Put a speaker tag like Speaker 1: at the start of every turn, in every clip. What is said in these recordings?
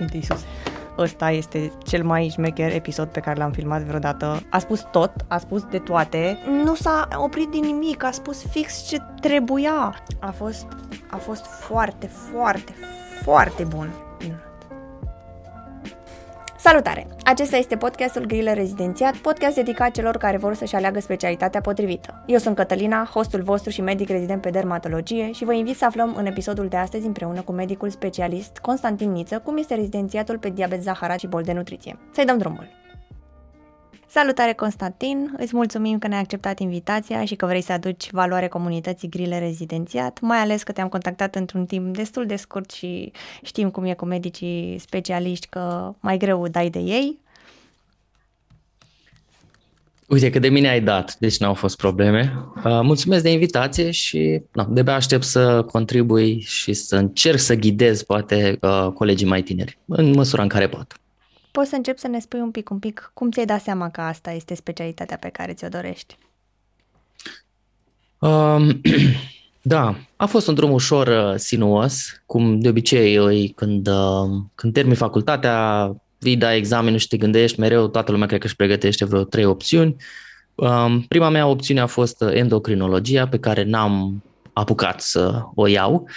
Speaker 1: Sfinte Iisus. Ăsta este cel mai șmecher episod pe care l-am filmat vreodată. A spus tot, a spus de toate. Nu s-a oprit din nimic, a spus fix ce trebuia. A fost, a fost foarte, foarte, foarte bun. Salutare! Acesta este podcastul Grile Rezidențiat, podcast dedicat celor care vor să-și aleagă specialitatea potrivită. Eu sunt Cătălina, hostul vostru și medic rezident pe dermatologie și vă invit să aflăm în episodul de astăzi împreună cu medicul specialist Constantin Niță cum este rezidențiatul pe diabet zaharat și bol de nutriție. Să-i dăm drumul! Salutare Constantin, îți mulțumim că ne-ai acceptat invitația și că vrei să aduci valoare comunității Grile Rezidențiat, mai ales că te-am contactat într-un timp destul de scurt și știm cum e cu medicii specialiști că mai greu dai de ei.
Speaker 2: Uite că de mine ai dat, deci n-au fost probleme. Uh, mulțumesc de invitație și na, de aștept să contribui și să încerc să ghidez poate uh, colegii mai tineri, în măsura în care pot.
Speaker 1: Poți să încep să ne spui un pic, un pic, cum ți-ai dat seama că asta este specialitatea pe care ți-o dorești?
Speaker 2: Um, da, a fost un drum ușor uh, sinuos, cum de obicei eu, când, uh, când termin facultatea, vii da examenul și te gândești mereu, toată lumea cred că își pregătește vreo trei opțiuni. Um, prima mea opțiune a fost endocrinologia, pe care n-am apucat să o iau.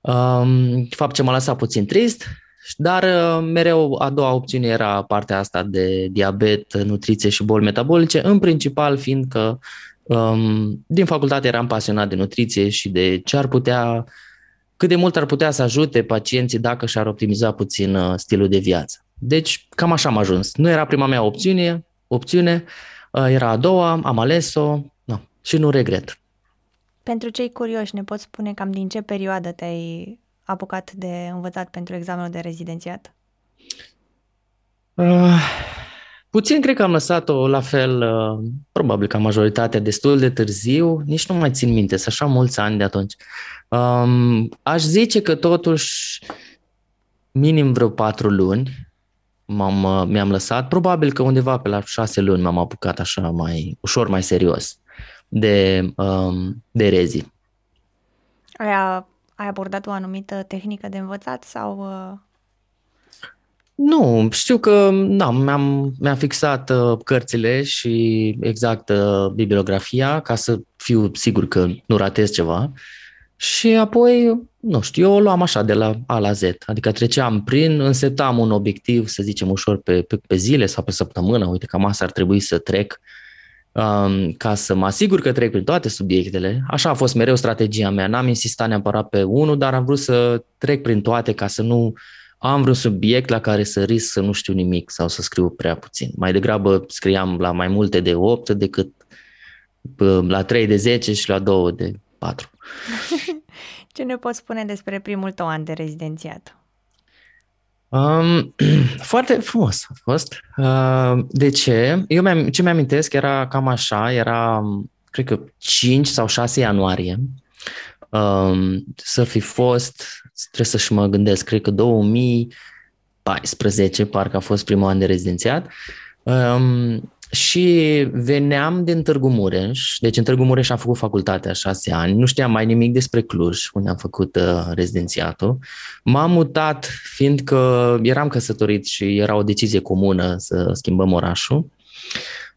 Speaker 2: Um, fapt ce m-a lăsat puțin trist, dar uh, mereu a doua opțiune era partea asta de diabet, nutriție și boli metabolice, în principal fiindcă um, din facultate eram pasionat de nutriție și de ce ar putea, cât de mult ar putea să ajute pacienții dacă și-ar optimiza puțin uh, stilul de viață. Deci cam așa am ajuns. Nu era prima mea opțiune, opțiune uh, era a doua, am ales-o no, și nu regret.
Speaker 1: Pentru cei curioși, ne poți spune cam din ce perioadă te-ai apucat de învățat pentru examenul de rezidențiat?
Speaker 2: Uh, puțin cred că am lăsat-o la fel, uh, probabil ca majoritatea, destul de târziu, nici nu mai țin minte, sunt așa mulți ani de atunci. Um, aș zice că totuși minim vreo patru luni m-am, uh, mi-am lăsat, probabil că undeva pe la șase luni m-am apucat așa mai ușor, mai serios de, um, de rezi.
Speaker 1: Aia ai abordat o anumită tehnică de învățat sau... Uh...
Speaker 2: Nu, știu că da, mi-am, mi-am fixat uh, cărțile și exact uh, bibliografia ca să fiu sigur că nu ratez ceva. Și apoi, nu știu, eu o luam așa de la A la Z, adică treceam prin, însetam un obiectiv, să zicem, ușor pe, pe, pe zile sau pe săptămână, uite, cam asta ar trebui să trec. uh, um, ca să mă asigur că trec prin toate subiectele. Așa a fost mereu strategia mea. N-am insistat neapărat pe unul, dar am vrut să trec prin toate ca să nu am vreun subiect la care să risc să nu știu nimic sau să scriu prea puțin. Mai degrabă scriam la mai multe de 8 decât la 3 de 10 și la 2 de 4.
Speaker 1: Ce ne poți spune despre primul tău an de rezidențiat?
Speaker 2: Um, foarte frumos a fost. Uh, de ce? Eu mi-am, ce mi-amintesc era cam așa, era, cred că 5 sau 6 ianuarie, um, să fi fost, trebuie să-și mă gândesc, cred că 2014, parcă a fost primul an de rezidențiat. Um, și veneam din Târgu Mureș, deci în Târgu Mureș am făcut facultatea șase ani, nu știam mai nimic despre Cluj, unde am făcut uh, rezidențiatul. M-am mutat fiindcă eram căsătorit și era o decizie comună să schimbăm orașul.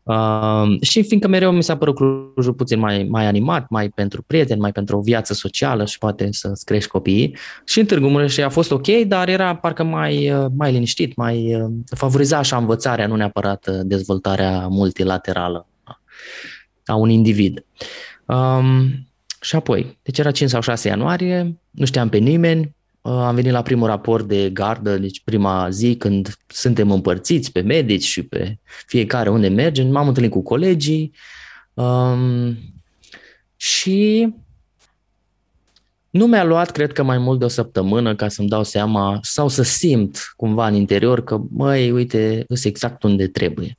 Speaker 2: Uh, și fiindcă mereu mi s-a părut Clujul puțin mai, mai animat, mai pentru prieteni, mai pentru o viață socială și poate să-ți crești copiii. Și în Târgu Mureș a fost ok, dar era parcă mai, uh, mai liniștit, mai uh, favoriza așa învățarea, nu neapărat uh, dezvoltarea multilaterală a un individ. Um, și apoi, deci era 5 sau 6 ianuarie, nu știam pe nimeni, Uh, am venit la primul raport de gardă, deci prima zi când suntem împărțiți pe medici și pe fiecare unde mergem. M-am întâlnit cu colegii um, și nu mi-a luat, cred că, mai mult de o săptămână ca să-mi dau seama sau să simt cumva în interior că, măi, uite, sunt exact unde trebuie.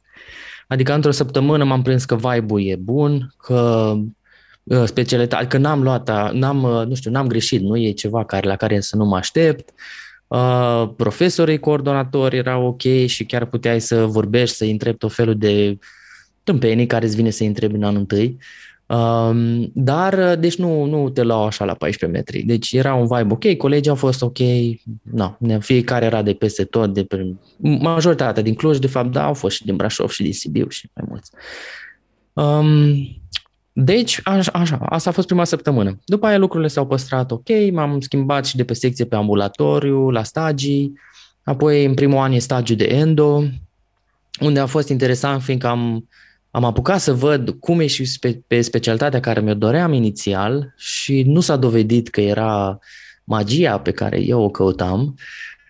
Speaker 2: Adică într-o săptămână m-am prins că vibe-ul e bun, că Uh, specialitate, că n-am luat, n-am, uh, nu știu, n-am greșit, nu e ceva care, la care să nu mă aștept. Uh, profesorii coordonatori erau ok și chiar puteai să vorbești, să întrebi tot felul de tâmpenii care îți vine să întrebi în anul întâi. Um, dar, deci nu, nu te luau așa la 14 metri. Deci era un vibe ok, colegii au fost ok, no, fiecare era de peste tot, de pe, majoritatea din Cluj, de fapt, da, au fost și din Brașov și din Sibiu și mai mulți. Um, deci, așa, așa, asta a fost prima săptămână. După aia lucrurile s-au păstrat ok, m-am schimbat și de pe secție pe ambulatoriu, la stagii, apoi în primul an e stagiu de endo, unde a fost interesant fiindcă am, am apucat să văd cum e și spe, pe specialitatea care mi-o doream inițial și nu s-a dovedit că era magia pe care eu o căutam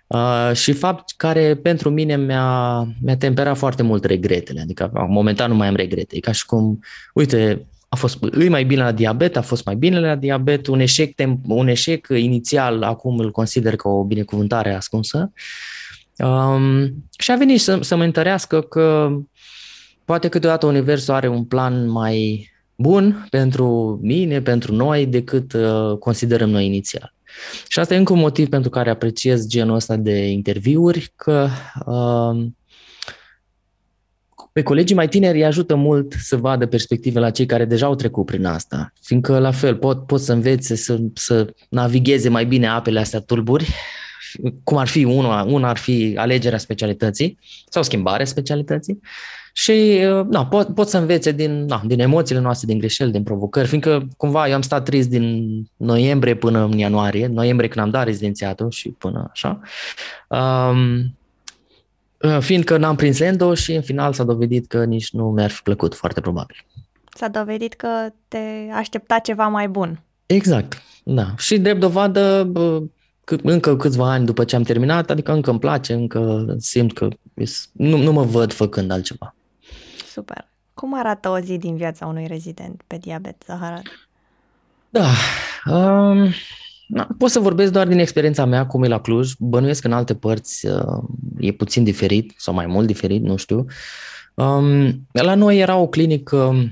Speaker 2: uh, și fapt care pentru mine mi-a, mi-a temperat foarte mult regretele, adică momentan nu mai am regrete, e ca și cum, uite, a fost îi mai bine la diabet, a fost mai bine la diabet, un eșec, un eșec inițial, acum îl consider ca o binecuvântare ascunsă. Um, și a venit să, să mă întărească că poate câteodată Universul are un plan mai bun pentru mine, pentru noi, decât uh, considerăm noi inițial. Și asta e încă un motiv pentru care apreciez genul ăsta de interviuri, că uh, pe colegii mai tineri îi ajută mult să vadă perspective la cei care deja au trecut prin asta, fiindcă la fel pot, pot să învețe să, să navigheze mai bine apele astea tulburi, cum ar fi una, una ar fi alegerea specialității sau schimbarea specialității și na, pot, pot să învețe din, na, din emoțiile noastre, din greșeli, din provocări, fiindcă cumva eu am stat trist din noiembrie până în ianuarie, noiembrie când am dat rezidențiatul și până așa. Um, Uh, fiindcă n-am prins endo și în final s-a dovedit că nici nu mi-ar fi plăcut, foarte probabil.
Speaker 1: S-a dovedit că te aștepta ceva mai bun.
Speaker 2: Exact, da. Și drept dovadă, încă câțiva ani după ce am terminat, adică încă îmi place, încă simt că nu, nu mă văd făcând altceva.
Speaker 1: Super. Cum arată o zi din viața unui rezident pe diabet zaharat?
Speaker 2: Da, um, Na, pot să vorbesc doar din experiența mea, cum e la Cluj. Bănuiesc că în alte părți uh, e puțin diferit sau mai mult diferit, nu știu. Um, la noi era o clinică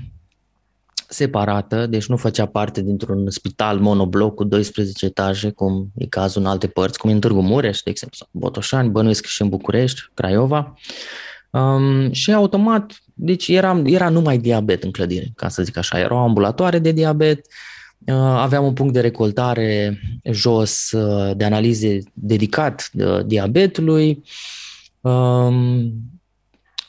Speaker 2: separată, deci nu făcea parte dintr-un spital monobloc cu 12 etaje, cum e cazul în alte părți, cum e în Târgu Mureș, de exemplu, sau Botoșani, bănuiesc și în București, Craiova. Um, și automat, deci era, era numai diabet în clădire, ca să zic așa. Erau ambulatoare de diabet, uh, Uh, aveam un punct de recoltare jos uh, de analize dedicat uh, diabetului. Um,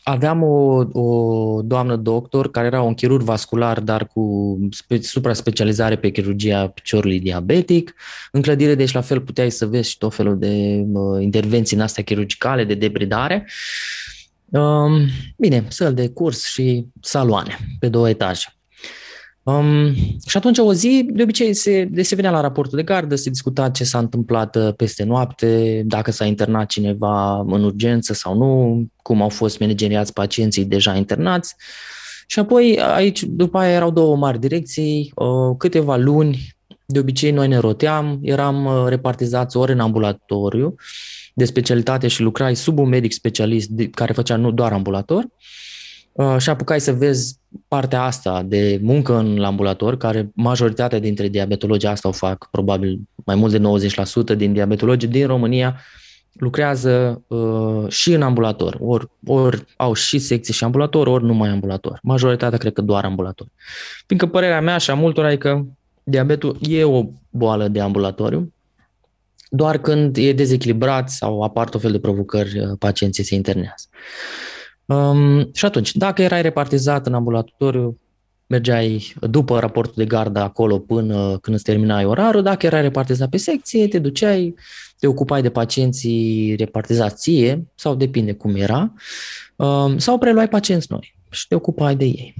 Speaker 2: aveam o, o doamnă doctor care era un chirurg vascular, dar cu spe, supra-specializare pe chirurgia piciorului diabetic. În clădire, deci la fel puteai să vezi și tot felul de uh, intervenții în astea chirurgicale, de debridare. Um, bine, săl de curs și saloane pe două etaje. Um, și atunci o zi, de obicei, se, de se venea la raportul de gardă, se discuta ce s-a întâmplat uh, peste noapte, dacă s-a internat cineva în urgență sau nu, cum au fost manageriați pacienții deja internați. Și apoi aici, după aia erau două mari direcții, uh, câteva luni, de obicei noi ne roteam, eram uh, repartizați ori în ambulatoriu de specialitate și lucrai sub un medic specialist care făcea nu doar ambulator, Uh, și apucai să vezi partea asta de muncă în ambulator, care majoritatea dintre diabetologi asta o fac, probabil mai mult de 90% din diabetologi din România lucrează uh, și în ambulator, ori, ori au și secție și ambulator, ori numai ambulator. Majoritatea cred că doar ambulator. Fiindcă părerea mea și a multora e că diabetul e o boală de ambulatoriu, doar când e dezechilibrat sau apar tot fel de provocări, uh, pacienții se internează. Um, și atunci, dacă erai repartizat în ambulatoriu, mergeai după raportul de gardă acolo până când îți terminai orarul, dacă erai repartizat pe secție, te duceai, te ocupai de pacienții repartizați ție, sau depinde cum era, um, sau preluai pacienți noi și te ocupai de ei.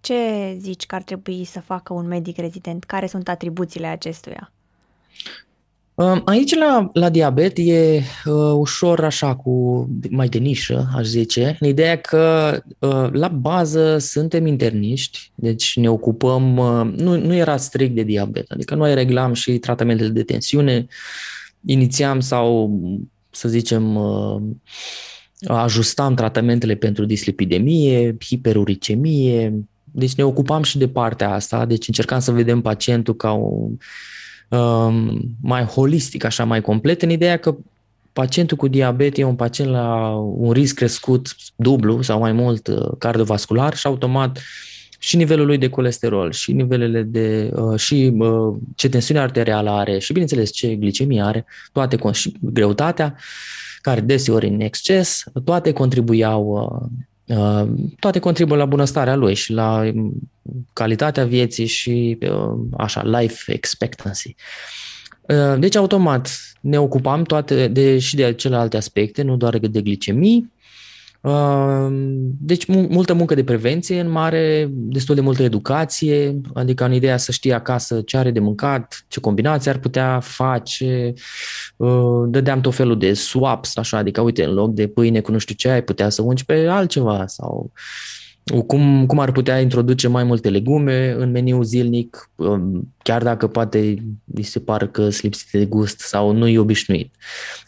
Speaker 1: Ce zici că ar trebui să facă un medic rezident? Care sunt atribuțiile acestuia?
Speaker 2: Aici la, la diabet e uh, ușor așa cu mai de nișă, aș zice, în ideea că uh, la bază suntem interniști, deci ne ocupăm, uh, nu, nu era strict de diabet, adică noi reglam și tratamentele de tensiune, inițiam sau să zicem uh, ajustam tratamentele pentru dislipidemie, hiperuricemie, deci ne ocupam și de partea asta, deci încercam să vedem pacientul ca o Um, mai holistic, așa, mai complet, în ideea că pacientul cu diabet e un pacient la un risc crescut dublu sau mai mult uh, cardiovascular și automat și nivelul lui de colesterol, și nivelele de, uh, și uh, ce tensiune arterială are, și bineînțeles ce glicemie are, toate, și greutatea, care deseori în exces, toate contribuiau uh, toate contribuie la bunăstarea lui și la um, calitatea vieții și așa, life expectancy. Deci, automat, ne ocupam toate de, și de celelalte aspecte, nu doar de glicemii, deci multă muncă de prevenție în mare, destul de multă educație, adică în ideea să știe acasă ce are de mâncat, ce combinații ar putea face. Dădeam tot felul de swaps, așa, adică uite, în loc de pâine cu nu știu ce, ai putea să ungi pe altceva sau cum, cum ar putea introduce mai multe legume în meniu zilnic, um, chiar dacă poate îi se pare că sunt lipsite de gust sau nu e obișnuit.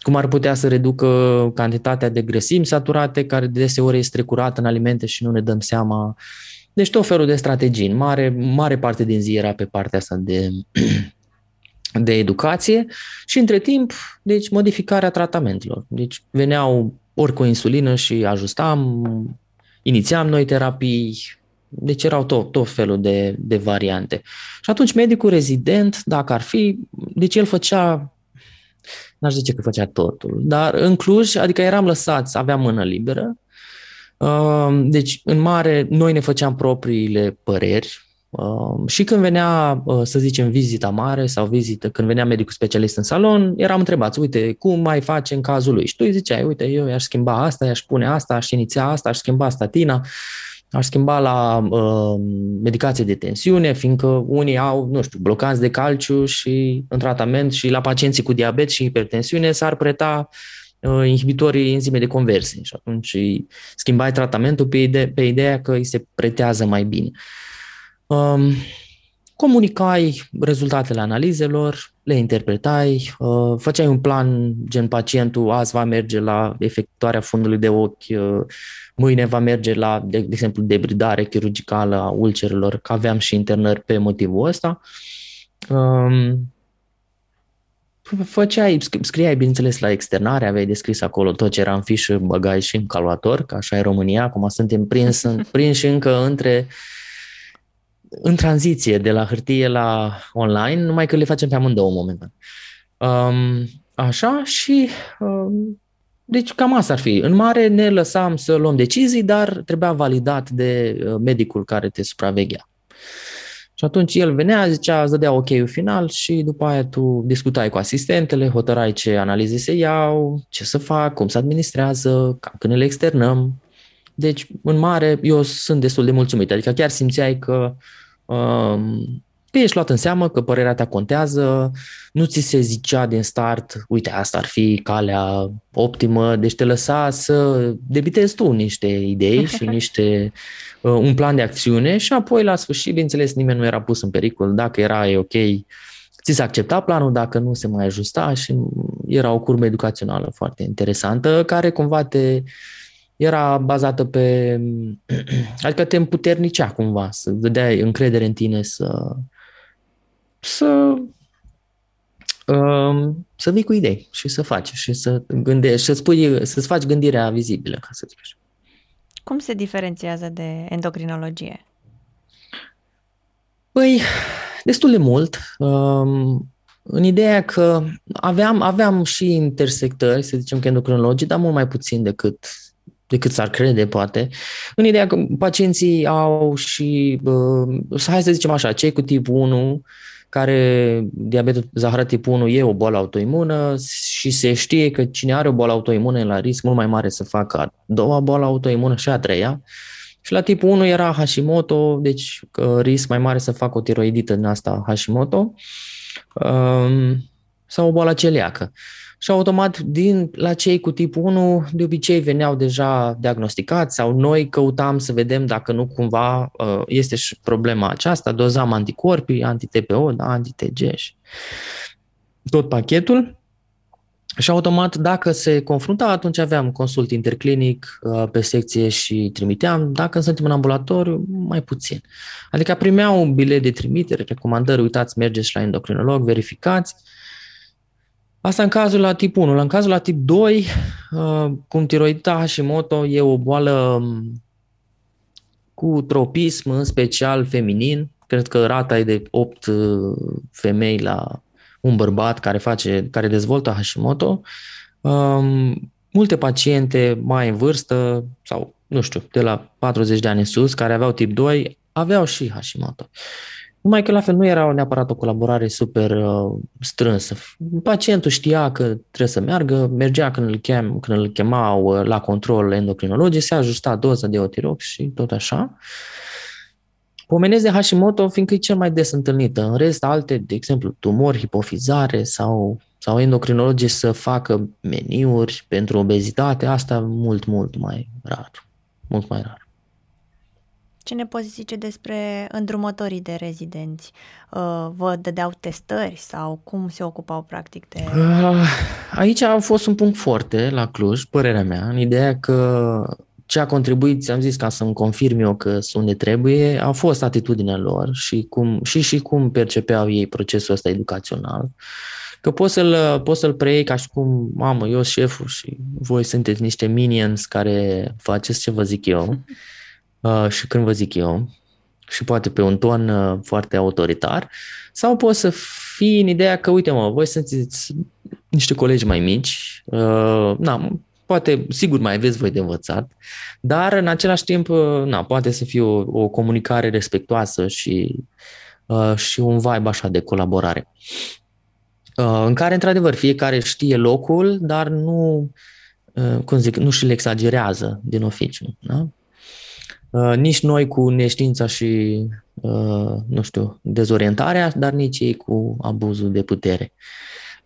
Speaker 2: Cum ar putea să reducă cantitatea de grăsimi saturate, care deseori este strecurată în alimente și nu ne dăm seama. Deci tot felul de strategii. Mare, mare parte din zi era pe partea asta de, de educație și între timp, deci modificarea tratamentelor. Deci veneau ori cu insulină și ajustam, inițiam noi terapii, deci erau tot, tot felul de, de variante. Și atunci medicul rezident, dacă ar fi, deci el făcea, n-aș zice că făcea totul, dar în Cluj, adică eram lăsați, aveam mână liberă, uh, deci, în mare, noi ne făceam propriile păreri, Um, și când venea, uh, să zicem, vizita mare sau vizită, când venea medicul specialist în salon, eram întrebați, uite, cum mai face în cazul lui? Și tu îi ziceai, uite, eu i-aș schimba asta, i-aș pune asta, aș iniția asta, aș schimba statina, aș schimba la uh, medicație de tensiune, fiindcă unii au, nu știu, blocanți de calciu și în tratament și la pacienții cu diabet și hipertensiune s-ar preta uh, inhibitorii enzime de conversie și atunci schimbai tratamentul pe, ide- pe ideea că îi se pretează mai bine. Uh, Um, comunicai rezultatele analizelor, le interpretai, uh, făceai un plan gen pacientul azi va merge la efectuarea fundului de ochi, uh, mâine va merge la, de, de exemplu, debridare chirurgicală a ulcerelor, că aveam și internări pe motivul ăsta. Um, făceai, scriai, bineînțeles, la externare, aveai descris acolo tot ce era în fișă, băgai și în calculator, că așa e România, acum suntem prins, prinși încă între uh, în tranziție de la hârtie la online, numai că le facem pe amândouă în momentan. Um, așa și um, deci cam asta ar fi. În mare ne lăsam să luăm decizii, dar trebuia validat de uh, medicul care te supraveghea. Și atunci el venea, zicea, îți dădea ok-ul final și după aia tu discutai cu asistentele, hotărai ce analize se iau, ce să fac, cum se administrează, cam când le externăm. Deci, în mare, eu sunt destul de mulțumit. Adică chiar simțeai că Um, că ești luat în seamă, că părerea ta contează, nu ți se zicea din start, uite, asta ar fi calea optimă, deci te lăsa să debitezi tu niște idei și niște, uh, un plan de acțiune și apoi la sfârșit, bineînțeles, nimeni nu era pus în pericol, dacă era e ok, ți se accepta planul, dacă nu se mai ajusta și era o curbă educațională foarte interesantă care cumva te, era bazată pe... Adică te împuternicea cumva, să dădeai încredere în tine să... să um, să vii cu idei și să faci și să gândești, să spui, să-ți faci gândirea vizibilă, ca să zic așa.
Speaker 1: Cum se diferențiază de endocrinologie?
Speaker 2: Păi, destul de mult. Um, în ideea că aveam, aveam și intersectări, să zicem că endocrinologii, dar mult mai puțin decât decât s-ar crede, poate, în ideea că pacienții au și, uh, hai să zicem așa, cei cu tip 1, care diabetul zaharat tip 1 e o boală autoimună și se știe că cine are o boală autoimună e la risc mult mai mare să facă a doua boală autoimună și a treia. Și la tipul 1 era Hashimoto, deci risc mai mare să facă o tiroidită din asta Hashimoto um, sau o boală celiacă. Uh, și automat din la cei cu tip 1 de obicei veneau deja diagnosticați sau noi căutam să vedem dacă nu cumva uh, este și problema aceasta, dozam anticorpii, anti-TPO, da, anti-TG și tot pachetul. Și automat, dacă se confrunta, atunci aveam consult interclinic uh, pe secție și trimiteam. Dacă suntem în ambulatoriu, mai puțin. Adică primeau un bilet de trimitere, recomandări, uitați, mergeți la endocrinolog, verificați, Asta în cazul la tip 1. În cazul la tip 2, uh, cum tiroidita Hashimoto e o boală um, cu tropism, în special feminin. Cred că rata e de 8 uh, femei la un bărbat care face, care dezvoltă Hashimoto. Um, multe paciente mai în vârstă sau, nu știu, de la 40 de ani în sus, care aveau tip 2, aveau și Hashimoto. Numai că la fel nu era neapărat o colaborare super uh, strânsă. Pacientul știa că trebuie să meargă, mergea când îl, chem, când îl chemau uh, la control endocrinologic, se ajusta doza de otirox și tot așa. Pomenesc de Hashimoto fiindcă e cel mai des întâlnită. În rest, alte, de exemplu, tumori, hipofizare sau, sau endocrinologii să facă meniuri pentru obezitate, asta mult, mult mai rar. Mult mai rar.
Speaker 1: Ce ne poți zice despre îndrumătorii de rezidenți? Uh, vă dădeau testări sau cum se ocupau practic de... Uh,
Speaker 2: aici a fost un punct foarte la Cluj, părerea mea, în ideea că ce a contribuit, ți-am zis, ca să-mi confirm eu că sunt unde trebuie, a fost atitudinea lor și, cum, și, și cum percepeau ei procesul ăsta educațional. Că poți să-l, poți să-l preiei ca și cum, mamă, eu șeful și voi sunteți niște minions care faceți ce vă zic eu. Uh, și când vă zic eu, și poate pe un ton uh, foarte autoritar, sau poți să fii în ideea că, uite mă, voi sunteți niște colegi mai mici, uh, na, poate, sigur, mai aveți voi de învățat, dar în același timp, uh, na, poate să fie o, o comunicare respectoasă și, uh, și un vibe așa de colaborare. Uh, în care, într-adevăr, fiecare știe locul, dar nu, uh, cum zic, nu și le exagerează din oficiu. Da? Uh, nici noi cu neștiința și, uh, nu știu, dezorientarea, dar nici ei cu abuzul de putere,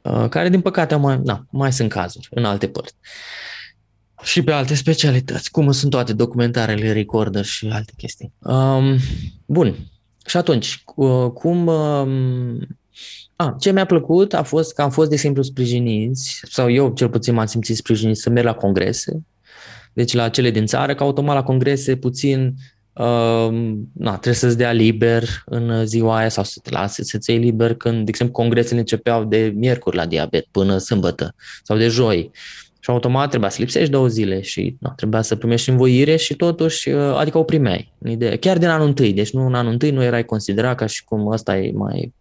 Speaker 2: uh, care, din păcate, mai, na, mai sunt cazuri în alte părți. Și pe alte specialități, cum sunt toate documentarele, recorder și alte chestii. Um, bun. Și atunci, cum... Um, a, ce mi-a plăcut a fost că am fost, de exemplu, sprijiniți, sau eu cel puțin m-am simțit sprijinit să merg la congrese, deci la cele din țară, că automat la congrese puțin uh, na, trebuie să-ți dea liber în ziua aia sau să te lase să-ți iei liber când, de exemplu, congresele începeau de miercuri la diabet până sâmbătă sau de joi. Și automat trebuia să lipsești două zile și na, trebuia să primești învoire și totuși, uh, adică o primeai. În ideea. Chiar din anul întâi, deci nu în anul întâi nu erai considerat ca și cum ăsta e mai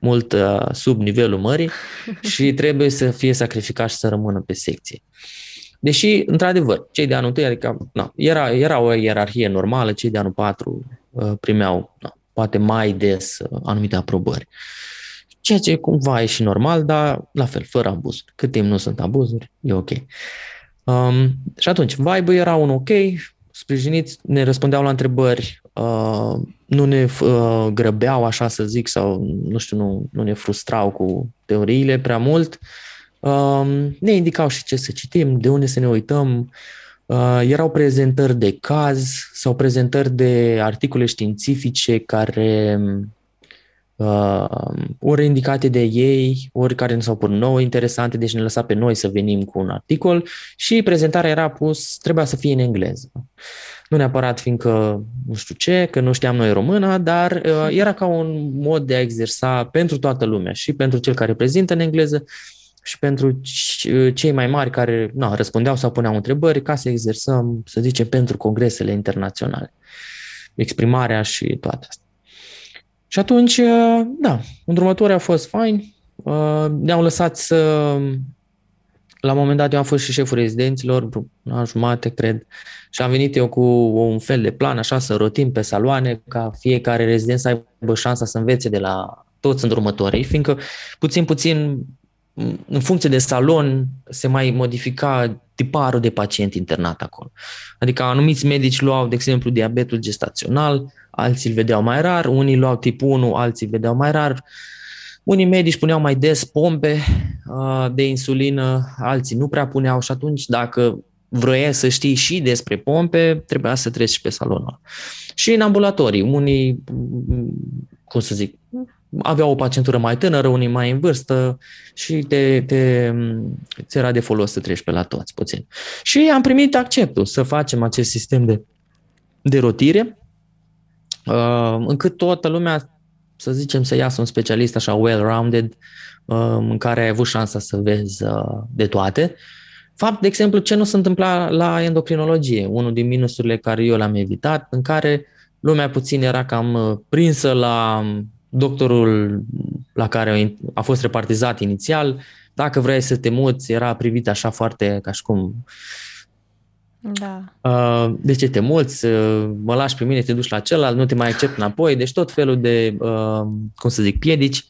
Speaker 2: mult uh, sub nivelul mării și trebuie să fie sacrificat și să rămână pe secție. Deși, într-adevăr, cei de anul 1, adică na, era, era o ierarhie normală, cei de anul 4 uh, primeau na, poate mai des uh, anumite aprobări. Ceea ce cumva e și normal, dar la fel, fără abuzuri. Cât timp nu sunt abuzuri, e ok. Um, și atunci, vibe era un ok, sprijiniți, ne răspundeau la întrebări, uh, nu ne uh, grăbeau, așa să zic, sau nu știu, nu, nu ne frustrau cu teoriile prea mult. Uh, ne indicau și ce să citim, de unde să ne uităm. Uh, erau prezentări de caz sau prezentări de articole științifice care uh, ori indicate de ei, ori care ne s-au părut nouă interesante, deci ne lăsa pe noi să venim cu un articol și prezentarea era pus, trebuia să fie în engleză. Nu neapărat fiindcă nu știu ce, că nu știam noi româna, dar uh, era ca un mod de a exersa pentru toată lumea și pentru cel care prezintă în engleză și pentru cei mai mari care na, răspundeau sau puneau întrebări ca să exersăm, să zicem, pentru congresele internaționale. Exprimarea și toate astea. Și atunci, da, îndrumătorii au fost faini, ne-au lăsat să... La un moment dat eu am fost și șeful rezidenților, la jumate, cred, și am venit eu cu un fel de plan, așa, să rotim pe saloane, ca fiecare rezident să aibă șansa să învețe de la toți îndrumătorii, fiindcă puțin, puțin în funcție de salon se mai modifica tiparul de pacient internat acolo. Adică anumiți medici luau, de exemplu, diabetul gestațional, alții îl vedeau mai rar, unii luau tip 1, alții îl vedeau mai rar. Unii medici puneau mai des pompe uh, de insulină, alții nu prea puneau și atunci dacă vroiai să știi și despre pompe, trebuia să treci pe salonul. Și în ambulatorii, unii, cum să zic, aveau o pacientură mai tânără, unii mai în vârstă și te, te, ți era de folos să treci pe la toți puțin. Și am primit acceptul să facem acest sistem de, de rotire, uh, încât toată lumea, să zicem, să iasă un specialist așa well-rounded, uh, în care ai avut șansa să vezi uh, de toate fapt, de exemplu, ce nu se întâmpla la endocrinologie, unul din minusurile care eu le-am evitat, în care lumea puțin era cam uh, prinsă la doctorul la care a fost repartizat inițial, dacă vrei să te muți, era privit așa foarte ca și cum.
Speaker 1: Da.
Speaker 2: Uh, de ce te mulți, uh, mă lași pe mine, te duci la celălalt, nu te mai accept înapoi, deci tot felul de, uh, cum să zic, piedici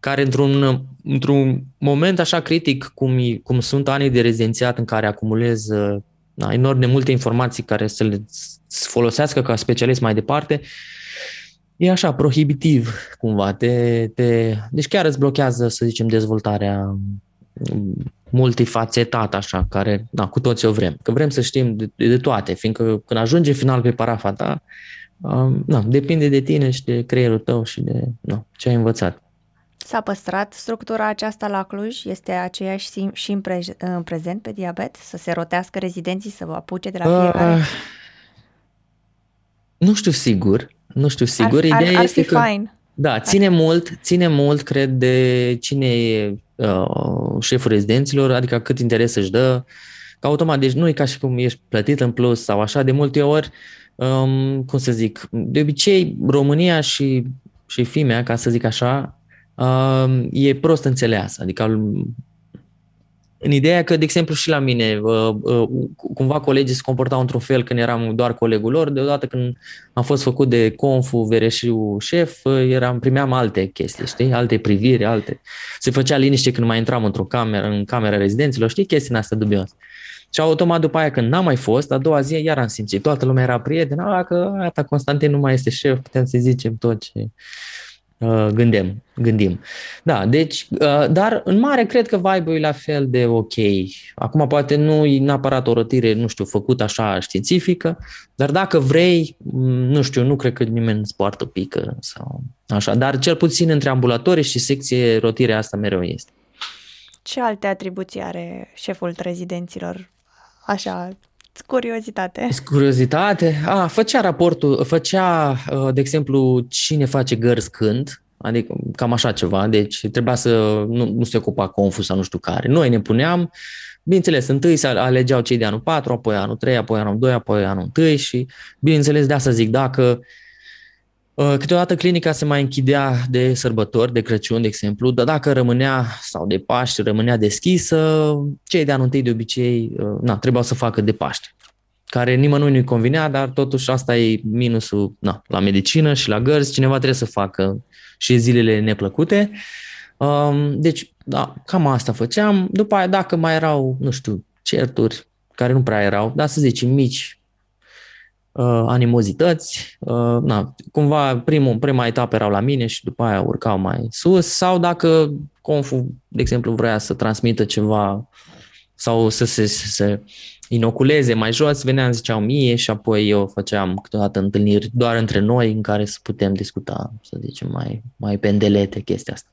Speaker 2: care într-un, într-un moment așa critic cum, cum sunt anii de rezidențiat în care acumulez da, enorm de multe informații care să le folosească ca specialist mai departe, e așa, prohibitiv cumva. Te, te, deci chiar îți blochează, să zicem, dezvoltarea multifacetat așa, care da, cu toți o vrem. Că vrem să știm de, de toate, fiindcă când ajunge final pe parafa ta, um, na, depinde de tine și de creierul tău și de na, ce ai învățat.
Speaker 1: S-a păstrat structura aceasta la Cluj? Este aceeași și în, pre- în prezent pe diabet? Să se rotească rezidenții, să vă apuce de la fiecare? Uh,
Speaker 2: nu știu sigur. Nu știu sigur.
Speaker 1: Ar, Ideea ar, ar este fi că, fine.
Speaker 2: Da, ține ar... mult, ține mult, cred, de cine e uh, șeful rezidenților, adică cât interes își dă, că automat, deci nu e ca și cum ești plătit în plus sau așa, de multe ori, um, cum să zic, de obicei România și, și fimea, ca să zic așa, um, e prost înțeleasă, adică în ideea că, de exemplu, și la mine, uh, uh, cumva colegii se comportau într-un fel când eram doar colegul lor, deodată când am fost făcut de confu, vereșiu șef, uh, eram, primeam alte chestii, știi, alte priviri, alte. Se făcea liniște când mai intram într-o cameră, în camera rezidenților, știi, chestii astea dubioase. Și automat după aia, când n-am mai fost, a doua zi iar am simțit, toată lumea era prietenă, a, că ata Constantin nu mai este șef, putem să zicem tot ce Uh, gândim, gândim. Da, deci, uh, dar în mare cred că vibe-ul e la fel de ok. Acum poate nu e neapărat o rotire, nu știu, făcută așa științifică, dar dacă vrei, mm, nu știu, nu cred că nimeni îți poartă pică sau așa, dar cel puțin între ambulatorii și secție rotirea asta mereu este.
Speaker 1: Ce alte atribuții are șeful rezidenților așa Curiozitate.
Speaker 2: Curiozitate? A, făcea raportul, făcea, uh, de exemplu, cine face gărzi când, adică cam așa ceva, deci trebuia să nu, nu se ocupa confuz sau nu știu care. Noi ne puneam, bineînțeles, întâi se alegeau cei de anul 4, apoi anul 3, apoi anul 2, apoi anul 1 și, bineînțeles, de asta zic, dacă uh, Câteodată clinica se mai închidea de sărbători, de Crăciun, de exemplu, dar dacă rămânea, sau de Paști, rămânea deschisă, cei de anul întâi de obicei uh, na, trebuiau să facă de Paște care nimănui nu-i convinea, dar totuși asta e minusul na, la medicină și la gărzi, cineva trebuie să facă și zilele neplăcute. Um, deci, da, cam asta făceam. După aia, dacă mai erau, nu știu, certuri, care nu prea erau, dar să zicem mici uh, animozități, uh, na, cumva primul, prima etapă erau la mine și după aia urcau mai sus, sau dacă confu, de exemplu, vrea să transmită ceva sau să se, să se inoculeze mai jos, veneam, ziceau mie și apoi eu făceam câteodată întâlniri doar între noi în care să putem discuta, să zicem, mai, mai pendelete chestia asta.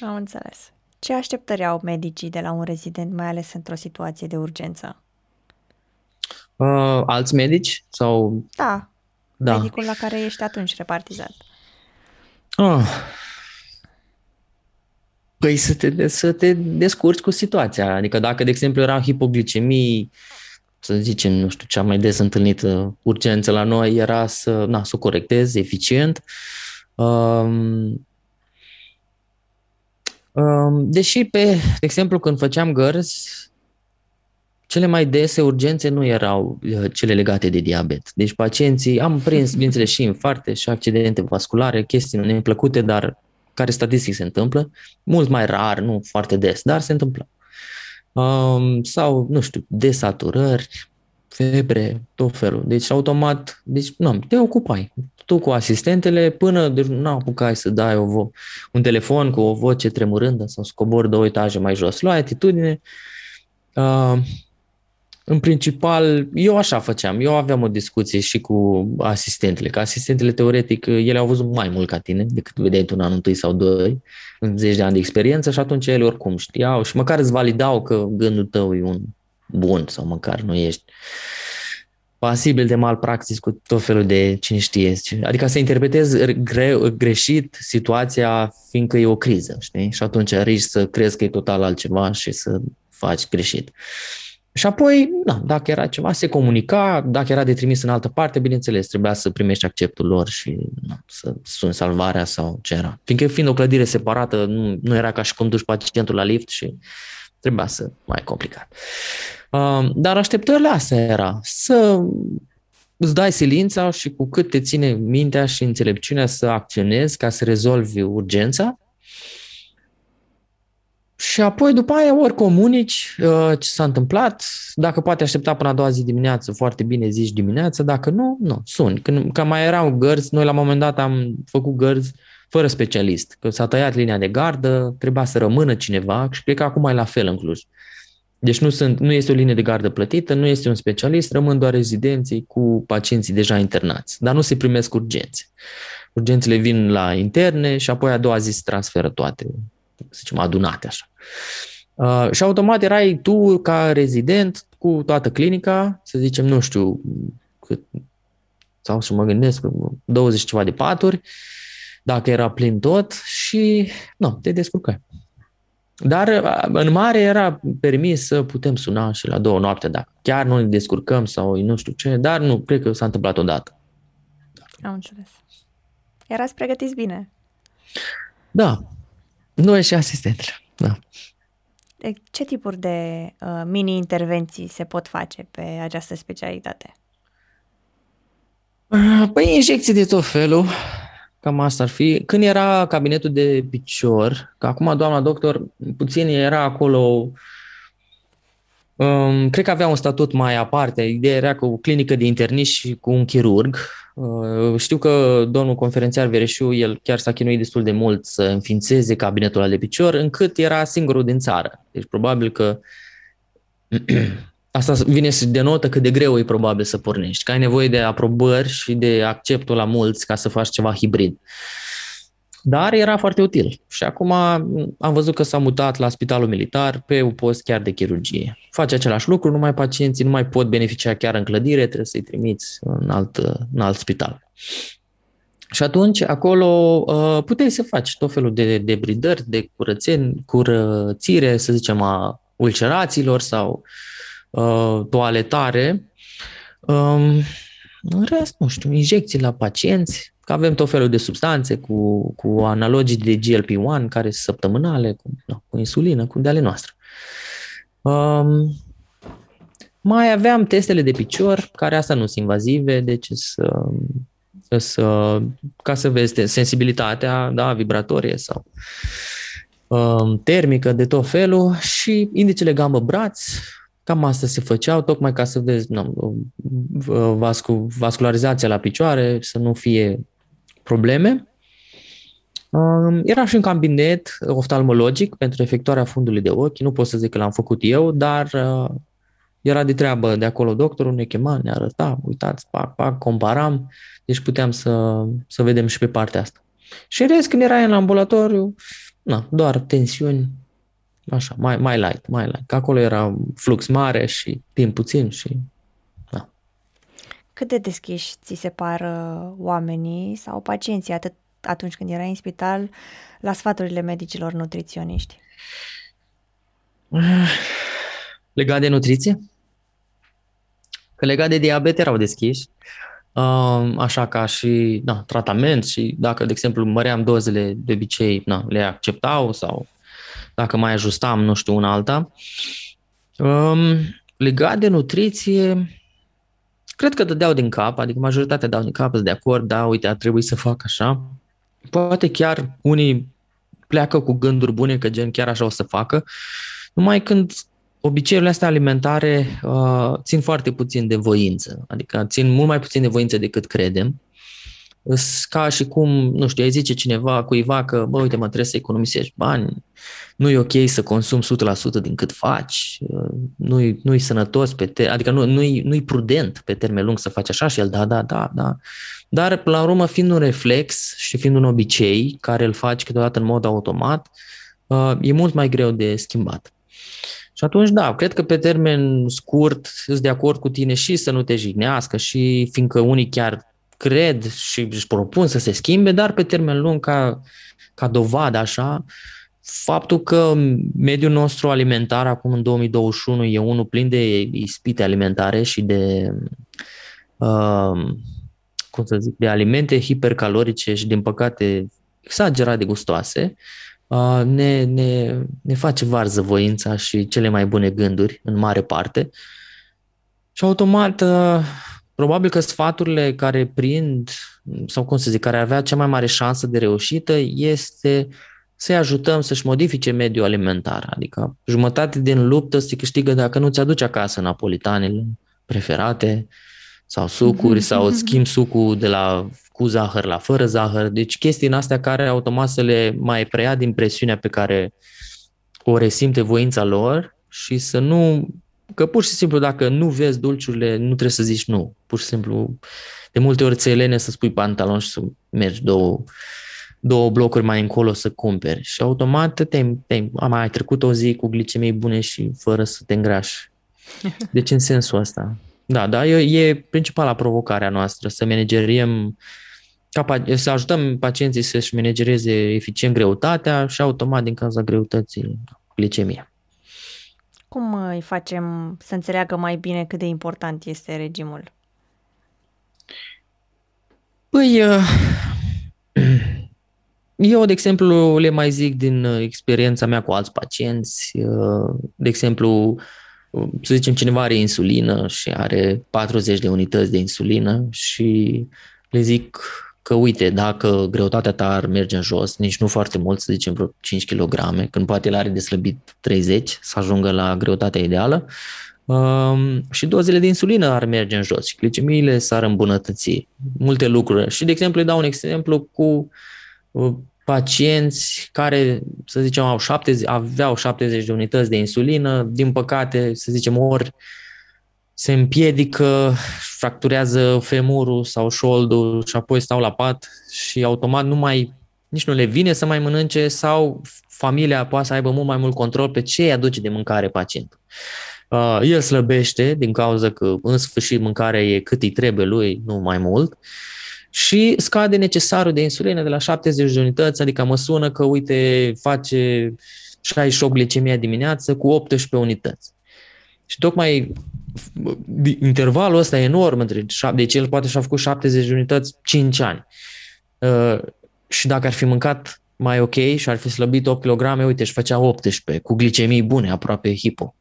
Speaker 1: Am înțeles. Ce așteptări au medicii de la un rezident, mai ales într-o situație de urgență?
Speaker 2: Uh, alți medici? sau?
Speaker 1: Da, da, medicul la care ești atunci repartizat.
Speaker 2: Uh. Păi să te, să te descurci cu situația. Adică dacă, de exemplu, era hipoglicemii, să zicem, nu știu, cea mai des întâlnită urgență la noi era să, na, să o corectez eficient. Um, um, deși, pe, de exemplu, când făceam gărzi, cele mai dese urgențe nu erau uh, cele legate de diabet. Deci pacienții, am prins, bineînțeles, și infarte și accidente vasculare, chestii neplăcute, dar care statistic se întâmplă, mult mai rar, nu foarte des, dar se întâmplă um, sau, nu știu, desaturări, febre, tot felul. Deci, automat, deci, nu, te ocupai tu cu asistentele până deci, nu apucai să dai o vo- un telefon cu o voce tremurândă sau scobori două etaje mai jos. Luai atitudine. Uh, în principal, eu așa făceam. Eu aveam o discuție și cu asistentele, că asistentele, teoretic, ele au văzut mai mult ca tine decât vedeai tu în anul întâi sau doi, în zeci de ani de experiență și atunci ele oricum știau și măcar îți validau că gândul tău e un bun sau măcar nu ești pasibil de malpraxis cu tot felul de cine știe. Adică să interpretezi gre- greșit situația fiindcă e o criză, știi? Și atunci riști să crezi că e total altceva și să faci greșit. Și apoi, da, dacă era ceva, se comunica, dacă era de trimis în altă parte, bineînțeles, trebuia să primești acceptul lor și na, să suni salvarea sau ce era. Fiindcă fiind o clădire separată, nu, nu era ca și cum duci pacientul la lift și trebuia să mai complicat. Uh, dar așteptările astea era să îți dai silința și cu cât te ține mintea și înțelepciunea să acționezi ca să rezolvi urgența, și apoi, după aia, ori comunici uh, ce s-a întâmplat, dacă poate aștepta până a doua zi dimineață, foarte bine zici dimineață, dacă nu, nu, suni. Când că mai erau gărzi, noi la un moment dat am făcut gărzi fără specialist, că s-a tăiat linia de gardă, trebuia să rămână cineva și cred că acum e la fel în Cluj. Deci nu, sunt, nu este o linie de gardă plătită, nu este un specialist, rămân doar rezidenții cu pacienții deja internați, dar nu se primesc urgențe. Urgențele vin la interne și apoi a doua zi se transferă toate să zicem, adunate așa. Uh, și automat erai tu ca rezident cu toată clinica, să zicem, nu știu, cât, sau să mă gândesc, 20 ceva de paturi, dacă era plin tot și nu, te descurcai. Dar uh, în mare era permis să putem suna și la două noapte dacă chiar nu ne descurcăm sau nu știu ce, dar nu, cred că s-a întâmplat odată.
Speaker 1: Am înțeles. Erați pregătiți bine.
Speaker 2: Da, noi și asistentele, da.
Speaker 1: Ce tipuri de uh, mini-intervenții se pot face pe această specialitate?
Speaker 2: Uh, păi injecții de tot felul, cam asta ar fi. Când era cabinetul de picior, că acum doamna doctor puțin era acolo Um, cred că avea un statut mai aparte. Ideea era cu o clinică de interniști și cu un chirurg. Uh, știu că domnul conferențiar Vereșu, el chiar s-a chinuit destul de mult să înființeze cabinetul ăla de picior, încât era singurul din țară. Deci probabil că asta vine să denotă cât de greu e probabil să pornești, că ai nevoie de aprobări și de acceptul la mulți ca să faci ceva hibrid. Uh, dar era foarte util. Și acum am văzut că s-a mutat la spitalul militar pe un post chiar de chirurgie. Face același lucru, numai pacienții nu mai pot beneficia chiar în clădire, trebuie să-i trimiți în alt, în alt spital. Și atunci, acolo uh, puteai să faci tot felul de debridări, de curățeni, curățire, să zicem, a ulcerațiilor sau uh, toaletare. Um, în rest, nu știu, injecții la pacienți, Că avem tot felul de substanțe cu, cu analogii de GLP-1 care sunt săptămânale, cu, no, cu insulină, cu de ale noastre. Um, mai aveam testele de picior, care asta nu sunt invazive, deci să, să, ca să vezi sensibilitatea da, vibratorie sau um, termică de tot felul și indicele gambă-braț, cam asta se făceau, tocmai ca să vezi nu, vascu, vascularizația la picioare, să nu fie probleme. Era și un cabinet oftalmologic pentru efectuarea fundului de ochi. Nu pot să zic că l-am făcut eu, dar uh, era de treabă de acolo doctorul, ne chema, ne arăta, uitați, pac, pac, comparam, deci puteam să, să vedem și pe partea asta. Și în rest, când era în ambulatoriu, na, doar tensiuni, așa, mai, mai light, mai light. Că acolo era flux mare și timp puțin și
Speaker 1: cât de deschiși ți se par oamenii sau pacienții atât atunci când erai în spital la sfaturile medicilor nutriționiști?
Speaker 2: Legat de nutriție? Că legat de diabet erau deschiși, um, așa ca și na, tratament și dacă, de exemplu, măream dozele de obicei, na, le acceptau sau dacă mai ajustam, nu știu, una alta. Um, legat de nutriție, Cred că dădeau din cap, adică majoritatea dau din cap, de acord, da, uite, ar trebui să fac așa. Poate chiar unii pleacă cu gânduri bune că gen chiar așa o să facă, numai când obiceiurile astea alimentare uh, țin foarte puțin de voință, adică țin mult mai puțin de voință decât credem ca și cum, nu știu, ai zice cineva cuiva că, bă, uite, mă trebuie să economisești bani, nu e ok să consumi 100% din cât faci, nu-i, nu-i sănătos, pe te- adică nu, nu-i, nu-i prudent pe termen lung să faci așa și el, da, da, da, da. Dar, la urmă, fiind un reflex și fiind un obicei care îl faci câteodată în mod automat, uh, e mult mai greu de schimbat. Și atunci, da, cred că pe termen scurt sunt de acord cu tine și să nu te jignească și fiindcă unii chiar cred și își propun să se schimbe, dar pe termen lung, ca, ca dovadă așa, faptul că mediul nostru alimentar acum în 2021 e unul plin de ispite alimentare și de uh, cum să zic, de alimente hipercalorice și din păcate exagerat de gustoase, uh, ne, ne, ne face varză voința și cele mai bune gânduri în mare parte. Și automat, uh, probabil că sfaturile care prind, sau cum să zic, care avea cea mai mare șansă de reușită este să-i ajutăm să-și modifice mediul alimentar. Adică jumătate din luptă se câștigă dacă nu ți-aduci acasă napolitanele preferate sau sucuri sau îți schimbi sucul de la cu zahăr la fără zahăr. Deci chestii în astea care automat să le mai preia din presiunea pe care o resimte voința lor și să nu... Că pur și simplu dacă nu vezi dulciurile, nu trebuie să zici nu. Pur și simplu, de multe ori ți lene să spui pantalon și să mergi două două blocuri mai încolo să cumperi și automat te, te, am mai trecut o zi cu glicemii bune și fără să te îngrași. Deci în sensul ăsta. Da, da, e, e principala provocarea noastră, să manageriem, să ajutăm pacienții să-și managereze eficient greutatea și automat din cauza greutății glicemia.
Speaker 1: Cum îi facem să înțeleagă mai bine cât de important este regimul?
Speaker 2: Păi, uh, Eu, de exemplu, le mai zic din uh, experiența mea cu alți pacienți. Uh, de exemplu, uh, să zicem, cineva are insulină și are 40 de unități de insulină și le zic că, uite, dacă greutatea ta ar merge în jos, nici nu foarte mult, să zicem vreo 5 kg, când poate el are de slăbit 30 să ajungă la greutatea ideală, um, și dozele de insulină ar merge în jos și glicemiile s-ar îmbunătăți. Multe lucruri. Și, de exemplu, îi dau un exemplu cu uh, pacienți care, să zicem, au 70, aveau 70 de unități de insulină, din păcate, să zicem, ori se împiedică, fracturează femurul sau șoldul și apoi stau la pat și automat nu mai, nici nu le vine să mai mănânce sau familia poate să aibă mult mai mult control pe ce îi aduce de mâncare pacientul. Uh, el slăbește din cauza că în sfârșit mâncarea e cât îi trebuie lui, nu mai mult. Uh, și scade necesarul de insulină de la 70 de unități, adică mă sună că, uite, face 68 glicemia dimineață cu 18 unități. Și tocmai intervalul ăsta e enorm între, deci el poate și-a făcut 70 de unități 5 ani. Uh, și dacă ar fi mâncat mai ok și ar fi slăbit 8 kg, uite, își făcea 18 cu glicemii bune, aproape hipo.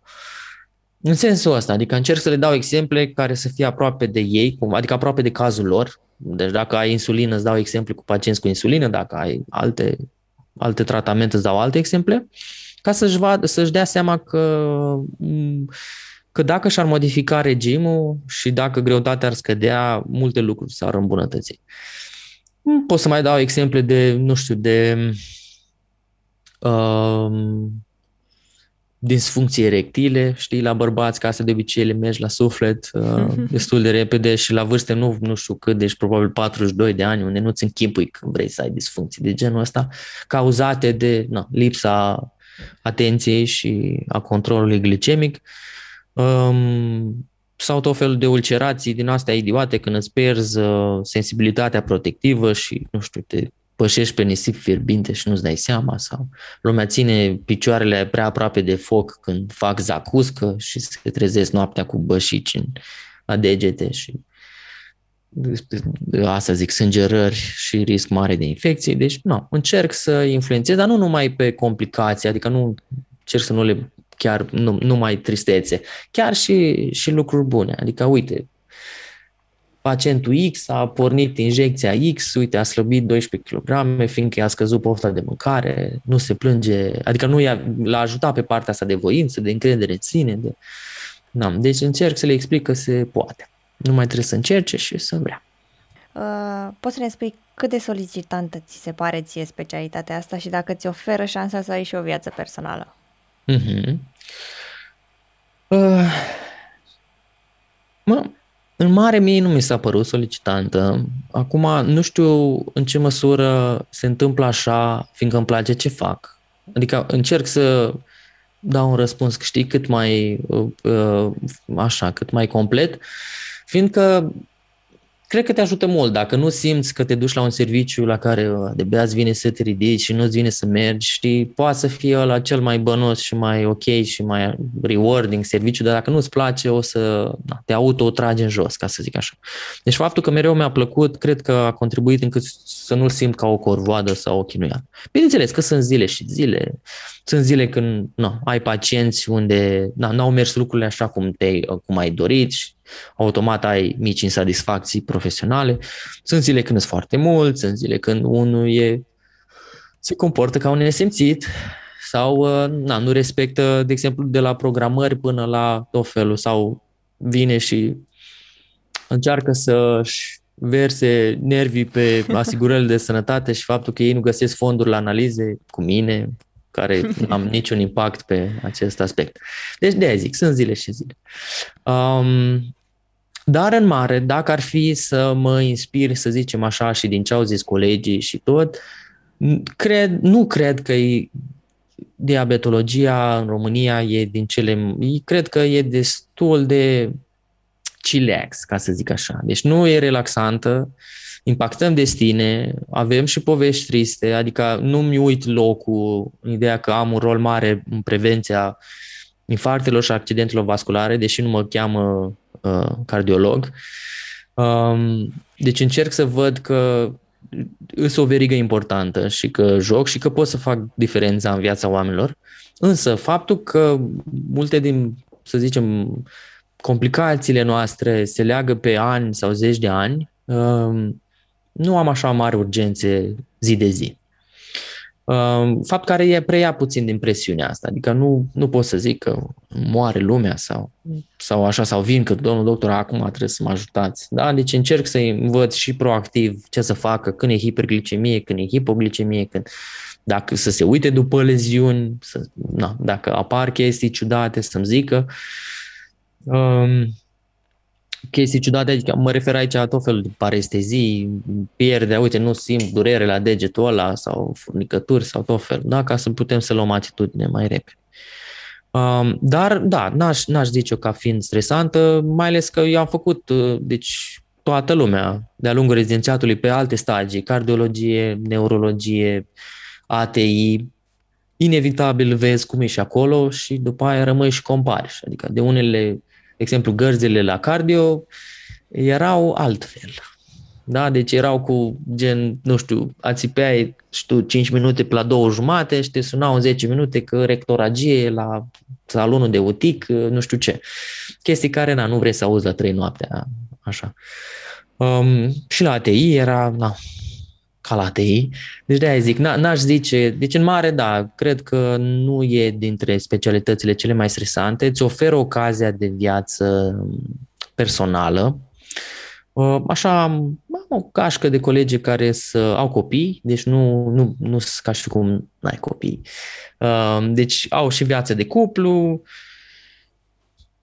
Speaker 2: În sensul ăsta, adică încerc să le dau exemple care să fie aproape de ei, adică aproape de cazul lor, deci dacă ai insulină, îți dau exemplu cu pacienți cu insulină, dacă ai alte, alte tratamente, îți dau alte exemple, ca să-și, vadă, să-și dea seama că, că dacă și-ar modifica regimul și dacă greutatea ar scădea, multe lucruri s-ar îmbunătăți. Pot să mai dau exemple de, nu știu, de um, disfuncții erectile, știi, la bărbați, ca să de obicei le mergi la suflet uh, destul de repede și la vârste nu, nu știu cât, deci probabil 42 de ani, unde nu-ți închipui când vrei să ai disfuncții de genul ăsta, cauzate de na, lipsa atenției și a controlului glicemic. Um, sau tot felul de ulcerații din astea idiote când îți pierzi uh, sensibilitatea protectivă și, nu știu, te pășești pe nisip fierbinte și nu-ți dai seama sau lumea ține picioarele prea aproape de foc când fac zacuscă și se trezesc noaptea cu bășici în, la degete și asta zic, sângerări și risc mare de infecție. Deci, nu, încerc să influențez, dar nu numai pe complicații, adică nu încerc să nu le chiar nu, numai tristețe, chiar și, și lucruri bune. Adică, uite, pacientul X a pornit injecția X, uite, a slăbit 12 kg, fiindcă i-a scăzut pofta de mâncare, nu se plânge, adică nu i-a, l-a ajutat pe partea asta de voință, de încredere în sine. De... Da, deci încerc să le explic că se poate. Nu mai trebuie să încerce și să vrea.
Speaker 1: Uh, poți să ne spui cât de solicitantă ți se pare ție specialitatea asta și dacă ți oferă șansa să ai și o viață personală? Uh-huh.
Speaker 2: Uh, mă, în mare mie nu mi s-a părut solicitantă. Acum nu știu în ce măsură se întâmplă așa, fiindcă îmi place ce fac. Adică încerc să dau un răspuns, știi, cât mai uh, așa, cât mai complet, fiindcă cred că te ajută mult. Dacă nu simți că te duci la un serviciu la care uh, de azi vine să te ridici și nu-ți vine să mergi, știi, poate să fie la cel mai bănos și mai ok și mai rewarding serviciu, dar dacă nu-ți place, o să na, te auto-tragi în jos, ca să zic așa. Deci faptul că mereu mi-a plăcut, cred că a contribuit încât să nu-l simt ca o corvoadă sau o chinuială. Bineînțeles că sunt zile și zile. Sunt zile când nu, ai pacienți unde na, n-au mers lucrurile așa cum, te, cum ai dorit și automat ai mici insatisfacții profesionale. Sunt zile când sunt foarte mult, sunt zile când unul e, se comportă ca un nesimțit sau uh, na, nu respectă, de exemplu, de la programări până la tot felul sau vine și încearcă să-și verse nervii pe asigurările de sănătate și faptul că ei nu găsesc fonduri la analize cu mine, care nu am niciun impact pe acest aspect. Deci de aia zic, sunt zile și zile. Um, dar în mare, dacă ar fi să mă inspir, să zicem așa, și din ce au zis colegii și tot, cred, nu cred că e, diabetologia în România e din cele... Cred că e destul de chillax, ca să zic așa. Deci nu e relaxantă, impactăm destine, avem și povești triste, adică nu-mi uit locul, ideea că am un rol mare în prevenția infarctelor și accidentelor vasculare, deși nu mă cheamă uh, cardiolog. Um, deci încerc să văd că îs o verigă importantă și că joc și că pot să fac diferența în viața oamenilor. Însă faptul că multe din, să zicem, complicațiile noastre se leagă pe ani sau zeci de ani, um, nu am așa mari urgențe zi de zi. Um, fapt care e preia puțin din presiunea asta, adică nu, nu pot să zic că moare lumea sau, sau așa, sau vin că domnul doctor acum trebuie să mă ajutați. Da? Deci încerc să învăț și proactiv ce să facă când e hiperglicemie, când e hipoglicemie, când dacă să se uite după leziuni, să, na, dacă apar chestii ciudate, să-mi zică. Um, chestii ciudate, adică mă refer aici la tot felul de parestezii, pierde, uite, nu simt durere la degetul ăla sau furnicături sau tot felul, da? ca să putem să luăm atitudine mai repede. Um, dar, da, n-aș, n-aș zice-o ca fiind stresantă, mai ales că eu am făcut, uh, deci, toată lumea de-a lungul rezidențiatului pe alte stagii, cardiologie, neurologie, ATI, inevitabil vezi cum e și acolo și după aia rămâi și compari. Adică de unele de exemplu, gărzile la cardio erau altfel. Da? Deci erau cu gen, nu știu, ațipeai, știu, 5 minute pe la 2 jumate și te sunau în 10 minute că rectoragie la salonul de utic, nu știu ce. Chestii care, na, nu vrei să auzi la 3 noaptea, așa. Um, și la ATI era, na, Calatei. Deci de-aia zic, n-aș zice, deci în mare, da, cred că nu e dintre specialitățile cele mai stresante, îți oferă ocazia de viață personală. Uh, așa, am o cașcă de colegi care să au copii, deci nu, nu, nu sunt ca și cum n-ai copii. Uh, deci au și viață de cuplu,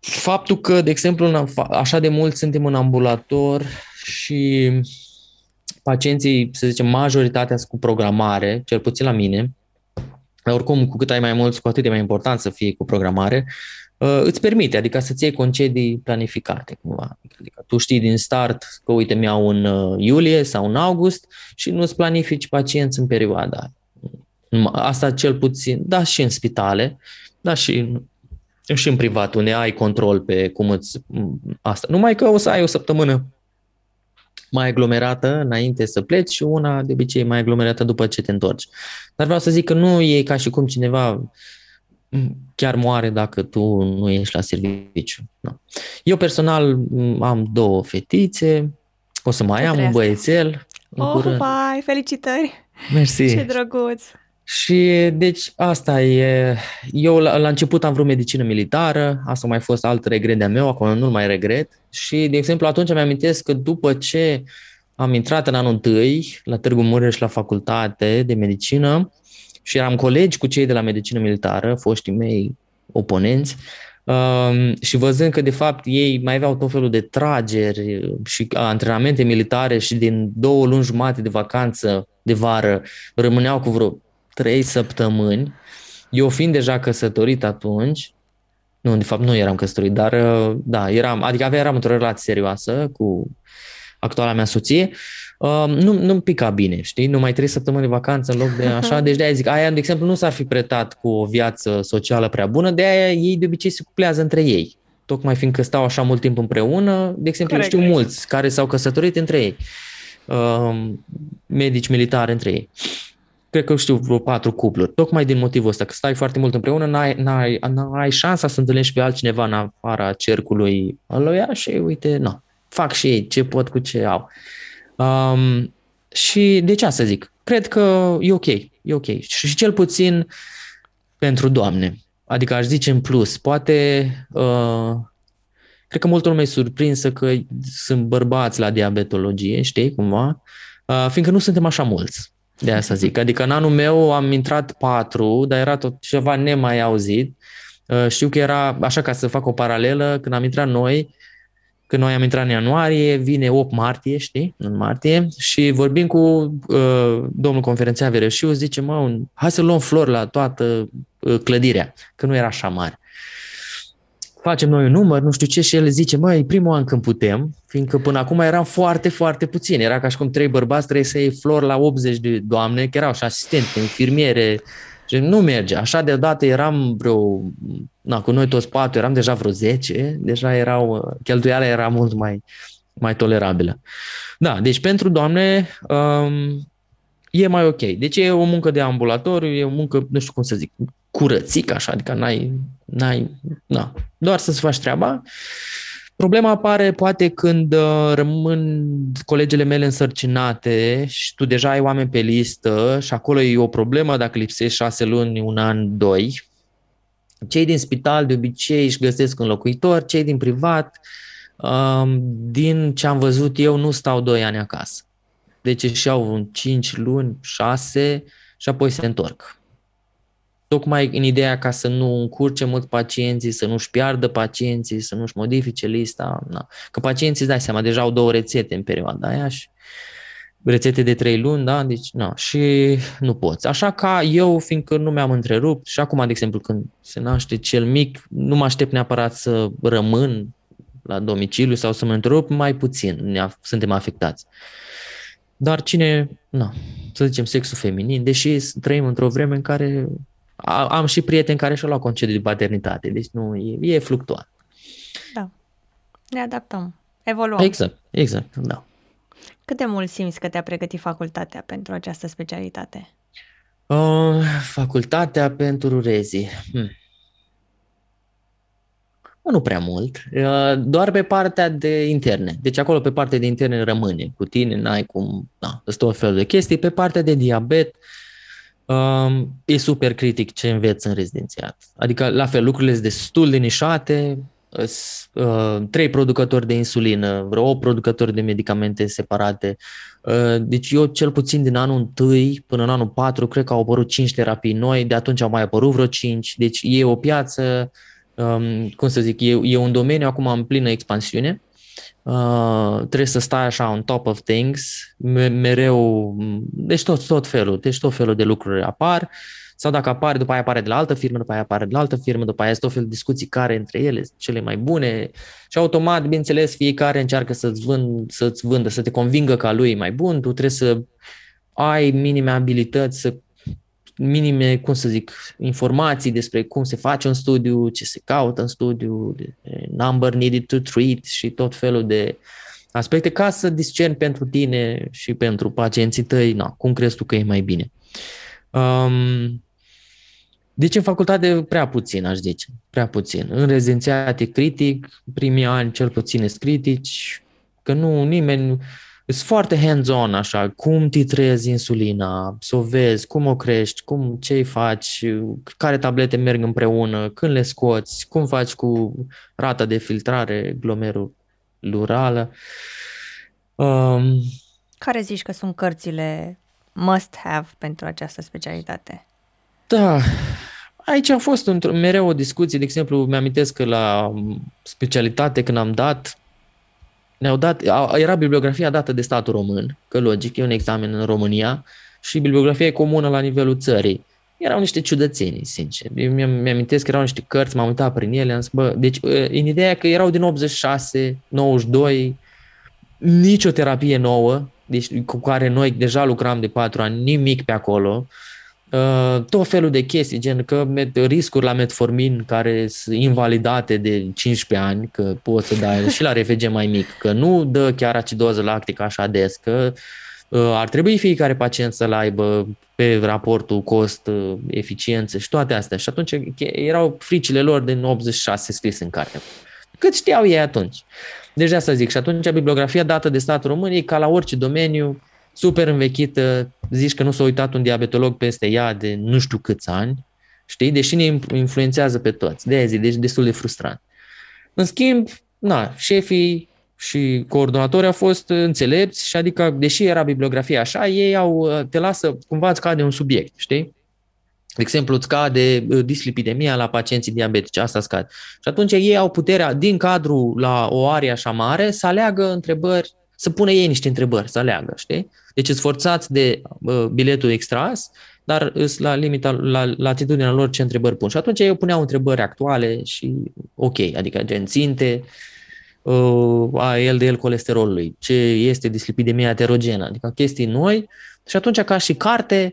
Speaker 2: faptul că, de exemplu, așa de mult suntem în ambulator și pacienții, să zicem, majoritatea sunt cu programare, cel puțin la mine, oricum, cu cât ai mai mulți, cu atât e mai important să fie cu programare, uh, îți permite, adică să-ți iei concedii planificate cumva. Adică tu știi din start că, uite, mi-au în uh, iulie sau în august și nu-ți planifici pacienți în perioada Asta cel puțin, da, și în spitale, da, și și în privat, unde ai control pe cum îți... Asta. Numai că o să ai o săptămână mai aglomerată înainte să pleci și una de obicei mai aglomerată după ce te întorci. Dar vreau să zic că nu e ca și cum cineva chiar moare dacă tu nu ești la serviciu. No. Eu personal am două fetițe, o să mai am un băiețel.
Speaker 1: Oh, vai, felicitări!
Speaker 2: Mersi!
Speaker 1: Ce drăguț!
Speaker 2: Și deci asta e, eu la, la început am vrut medicină militară, asta mai fost alt regret de-a meu, acum nu mai regret. Și, de exemplu, atunci mi amintesc că după ce am intrat în anul întâi la Târgu Mureș la facultate de medicină și eram colegi cu cei de la medicină militară, foștii mei oponenți, Um, și văzând că de fapt ei mai aveau tot felul de trageri și antrenamente militare și din două luni jumate de vacanță de vară rămâneau cu vreo trei săptămâni. Eu fiind deja căsătorit atunci, nu, de fapt nu eram căsătorit, dar uh, da, eram, adică aveam, eram într-o relație serioasă cu actuala mea soție, uh, nu, nu-mi pica bine, știi? Numai trei săptămâni de vacanță în loc de așa, deci de-aia zic, aia, de exemplu, nu s-ar fi pretat cu o viață socială prea bună, de aia ei de obicei se cuplează între ei. Tocmai fiindcă stau așa mult timp împreună, de exemplu, corect, știu corect. mulți care s-au căsătorit între ei, uh, medici militari între ei cred că știu vreo patru cupluri, tocmai din motivul ăsta, că stai foarte mult împreună, n-ai, n-ai, n-ai șansa să întâlnești pe altcineva în afara cercului ăluia și uite, nu, fac și ei ce pot cu ce au. Um, și de ce să zic? Cred că e ok, e ok. Și cel puțin pentru doamne. Adică aș zice în plus, poate, uh, cred că multă lume e surprinsă că sunt bărbați la diabetologie, știi, cumva, uh, fiindcă nu suntem așa mulți. De asta zic. Adică în anul meu am intrat patru, dar era tot ceva nemai auzit. Uh, știu că era, așa ca să fac o paralelă, când am intrat noi, când noi am intrat în ianuarie, vine 8 martie, știi, în martie, și vorbim cu uh, domnul conferențiar Vereșiu, zice, mă, hai să luăm flori la toată uh, clădirea, că nu era așa mare facem noi un număr, nu știu ce, și el zice, măi, e primul an când putem, fiindcă până acum eram foarte, foarte puțini. Era ca și cum trei bărbați trebuie să iei flori la 80 de doamne, că erau și asistente, infirmiere, și nu merge. Așa deodată eram vreo, na, cu noi toți patru eram deja vreo 10, deja erau, cheltuiala era mult mai, mai tolerabilă. Da, deci pentru doamne um, e mai ok. Deci e o muncă de ambulatoriu, e o muncă, nu știu cum să zic, curățic așa, adică n-ai, n-ai, na, doar să-ți faci treaba. Problema apare poate când uh, rămân colegele mele însărcinate și tu deja ai oameni pe listă și acolo e o problemă dacă lipsești șase luni, un an, doi. Cei din spital de obicei își găsesc un locuitor, cei din privat, um, din ce am văzut eu, nu stau doi ani acasă. Deci își iau un 5 luni, 6 și apoi se întorc tocmai în ideea ca să nu încurce mult pacienții, să nu-și piardă pacienții, să nu-și modifice lista. Na. Că pacienții, dai seama, deja au două rețete în perioada aia și rețete de trei luni, da? Deci, na, și nu poți. Așa ca eu, fiindcă nu mi-am întrerupt și acum, de exemplu, când se naște cel mic, nu mă aștept neapărat să rămân la domiciliu sau să mă întrerup, mai puțin ne suntem afectați. Dar cine, na, să zicem, sexul feminin, deși trăim într-o vreme în care am și prieteni care și-au luat concediu de paternitate, deci nu, e, e fluctuat.
Speaker 1: Da. Ne adaptăm. Evoluăm.
Speaker 2: Exact, exact, da.
Speaker 1: Cât de mult simți că te-a pregătit facultatea pentru această specialitate?
Speaker 2: Uh, facultatea pentru rezi. Hmm. Nu prea mult, uh, doar pe partea de interne. Deci acolo pe partea de interne rămâne cu tine, n-ai cum, da, sunt tot felul de chestii. Pe partea de diabet, uh, Um, e super critic ce înveți în rezidențiat. Adică, la fel, lucrurile sunt destul de nișate, uh, trei producători de insulină, vreo 8 producători de medicamente separate. Uh, deci eu, cel puțin din anul 1 până în anul 4, cred că au apărut 5 terapii noi, de atunci au mai apărut vreo 5. Deci e o piață, um, cum să zic, e, e un domeniu acum în plină expansiune Uh, trebuie să stai așa on top of things, mereu, deci tot, tot felul, deci tot felul de lucruri apar, sau dacă apare, după aia apare de la altă firmă, după aia apare de la altă firmă, după aia este tot felul de discuții care între ele sunt cele mai bune. Și automat, bineînțeles, fiecare încearcă să-ți, vând, să-ți vândă, să te convingă ca lui e mai bun, tu trebuie să ai minime abilități să minime, cum să zic, informații despre cum se face un studiu, ce se caută în studiu, number needed to treat și tot felul de aspecte ca să discerni pentru tine și pentru pacienții tăi, na, cum crezi tu că e mai bine. Um, deci în facultate prea puțin, aș zice, prea puțin. În rezidențiat e critic, primii ani cel puțin sunt critici, că nu nimeni, sunt foarte hands-on așa, cum titrezi insulina, să o vezi, cum o crești, cum ce îi faci, care tablete merg împreună, când le scoți, cum faci cu rata de filtrare glomerulurală.
Speaker 1: Um, care zici că sunt cărțile must-have pentru această specialitate?
Speaker 2: Da, aici a fost mereu o discuție, de exemplu, mi-amintesc că la specialitate când am dat, ne-au dat, era bibliografia dată de statul român, că logic, e un examen în România, și bibliografia e comună la nivelul țării. Erau niște ciudățenii, sincer. Mi-amintesc că erau niște cărți, m-am uitat prin ele, am zis, bă, deci ă, în ideea că erau din 86, 92, nicio terapie nouă, deci cu care noi deja lucram de patru ani, nimic pe acolo. Uh, tot felul de chestii, gen că riscuri la metformin care sunt invalidate de 15 ani, că poți să dai și la RFG mai mic, că nu dă chiar acidoză lactică așa des, că uh, ar trebui fiecare pacient să-l aibă pe raportul cost-eficiență și toate astea. Și atunci erau fricile lor din 86 scris în carte. Cât știau ei atunci. Deci de asta zic. Și atunci bibliografia dată de statul român e ca la orice domeniu, super învechită, zici că nu s-a uitat un diabetolog peste ea de nu știu câți ani, știi? Deși ne influențează pe toți. De aia zic, deci destul de frustrant. În schimb, na, șefii și coordonatorii au fost înțelepți și adică, deși era bibliografia așa, ei au, te lasă, cumva îți cade un subiect, știi? De exemplu, îți scade uh, dislipidemia la pacienții diabetici, asta scade. Și atunci ei au puterea, din cadru la o arie așa mare, să aleagă întrebări, să pună ei niște întrebări, să aleagă, știi? Deci îți forțați de uh, biletul extras, dar îs la limita, la latitudinea lor ce întrebări pun. Și atunci ei puneau întrebări actuale și ok, adică gen ținte, uh, a LDL colesterolului, ce este dislipidemia heterogenă, adică chestii noi. Și atunci ca și carte,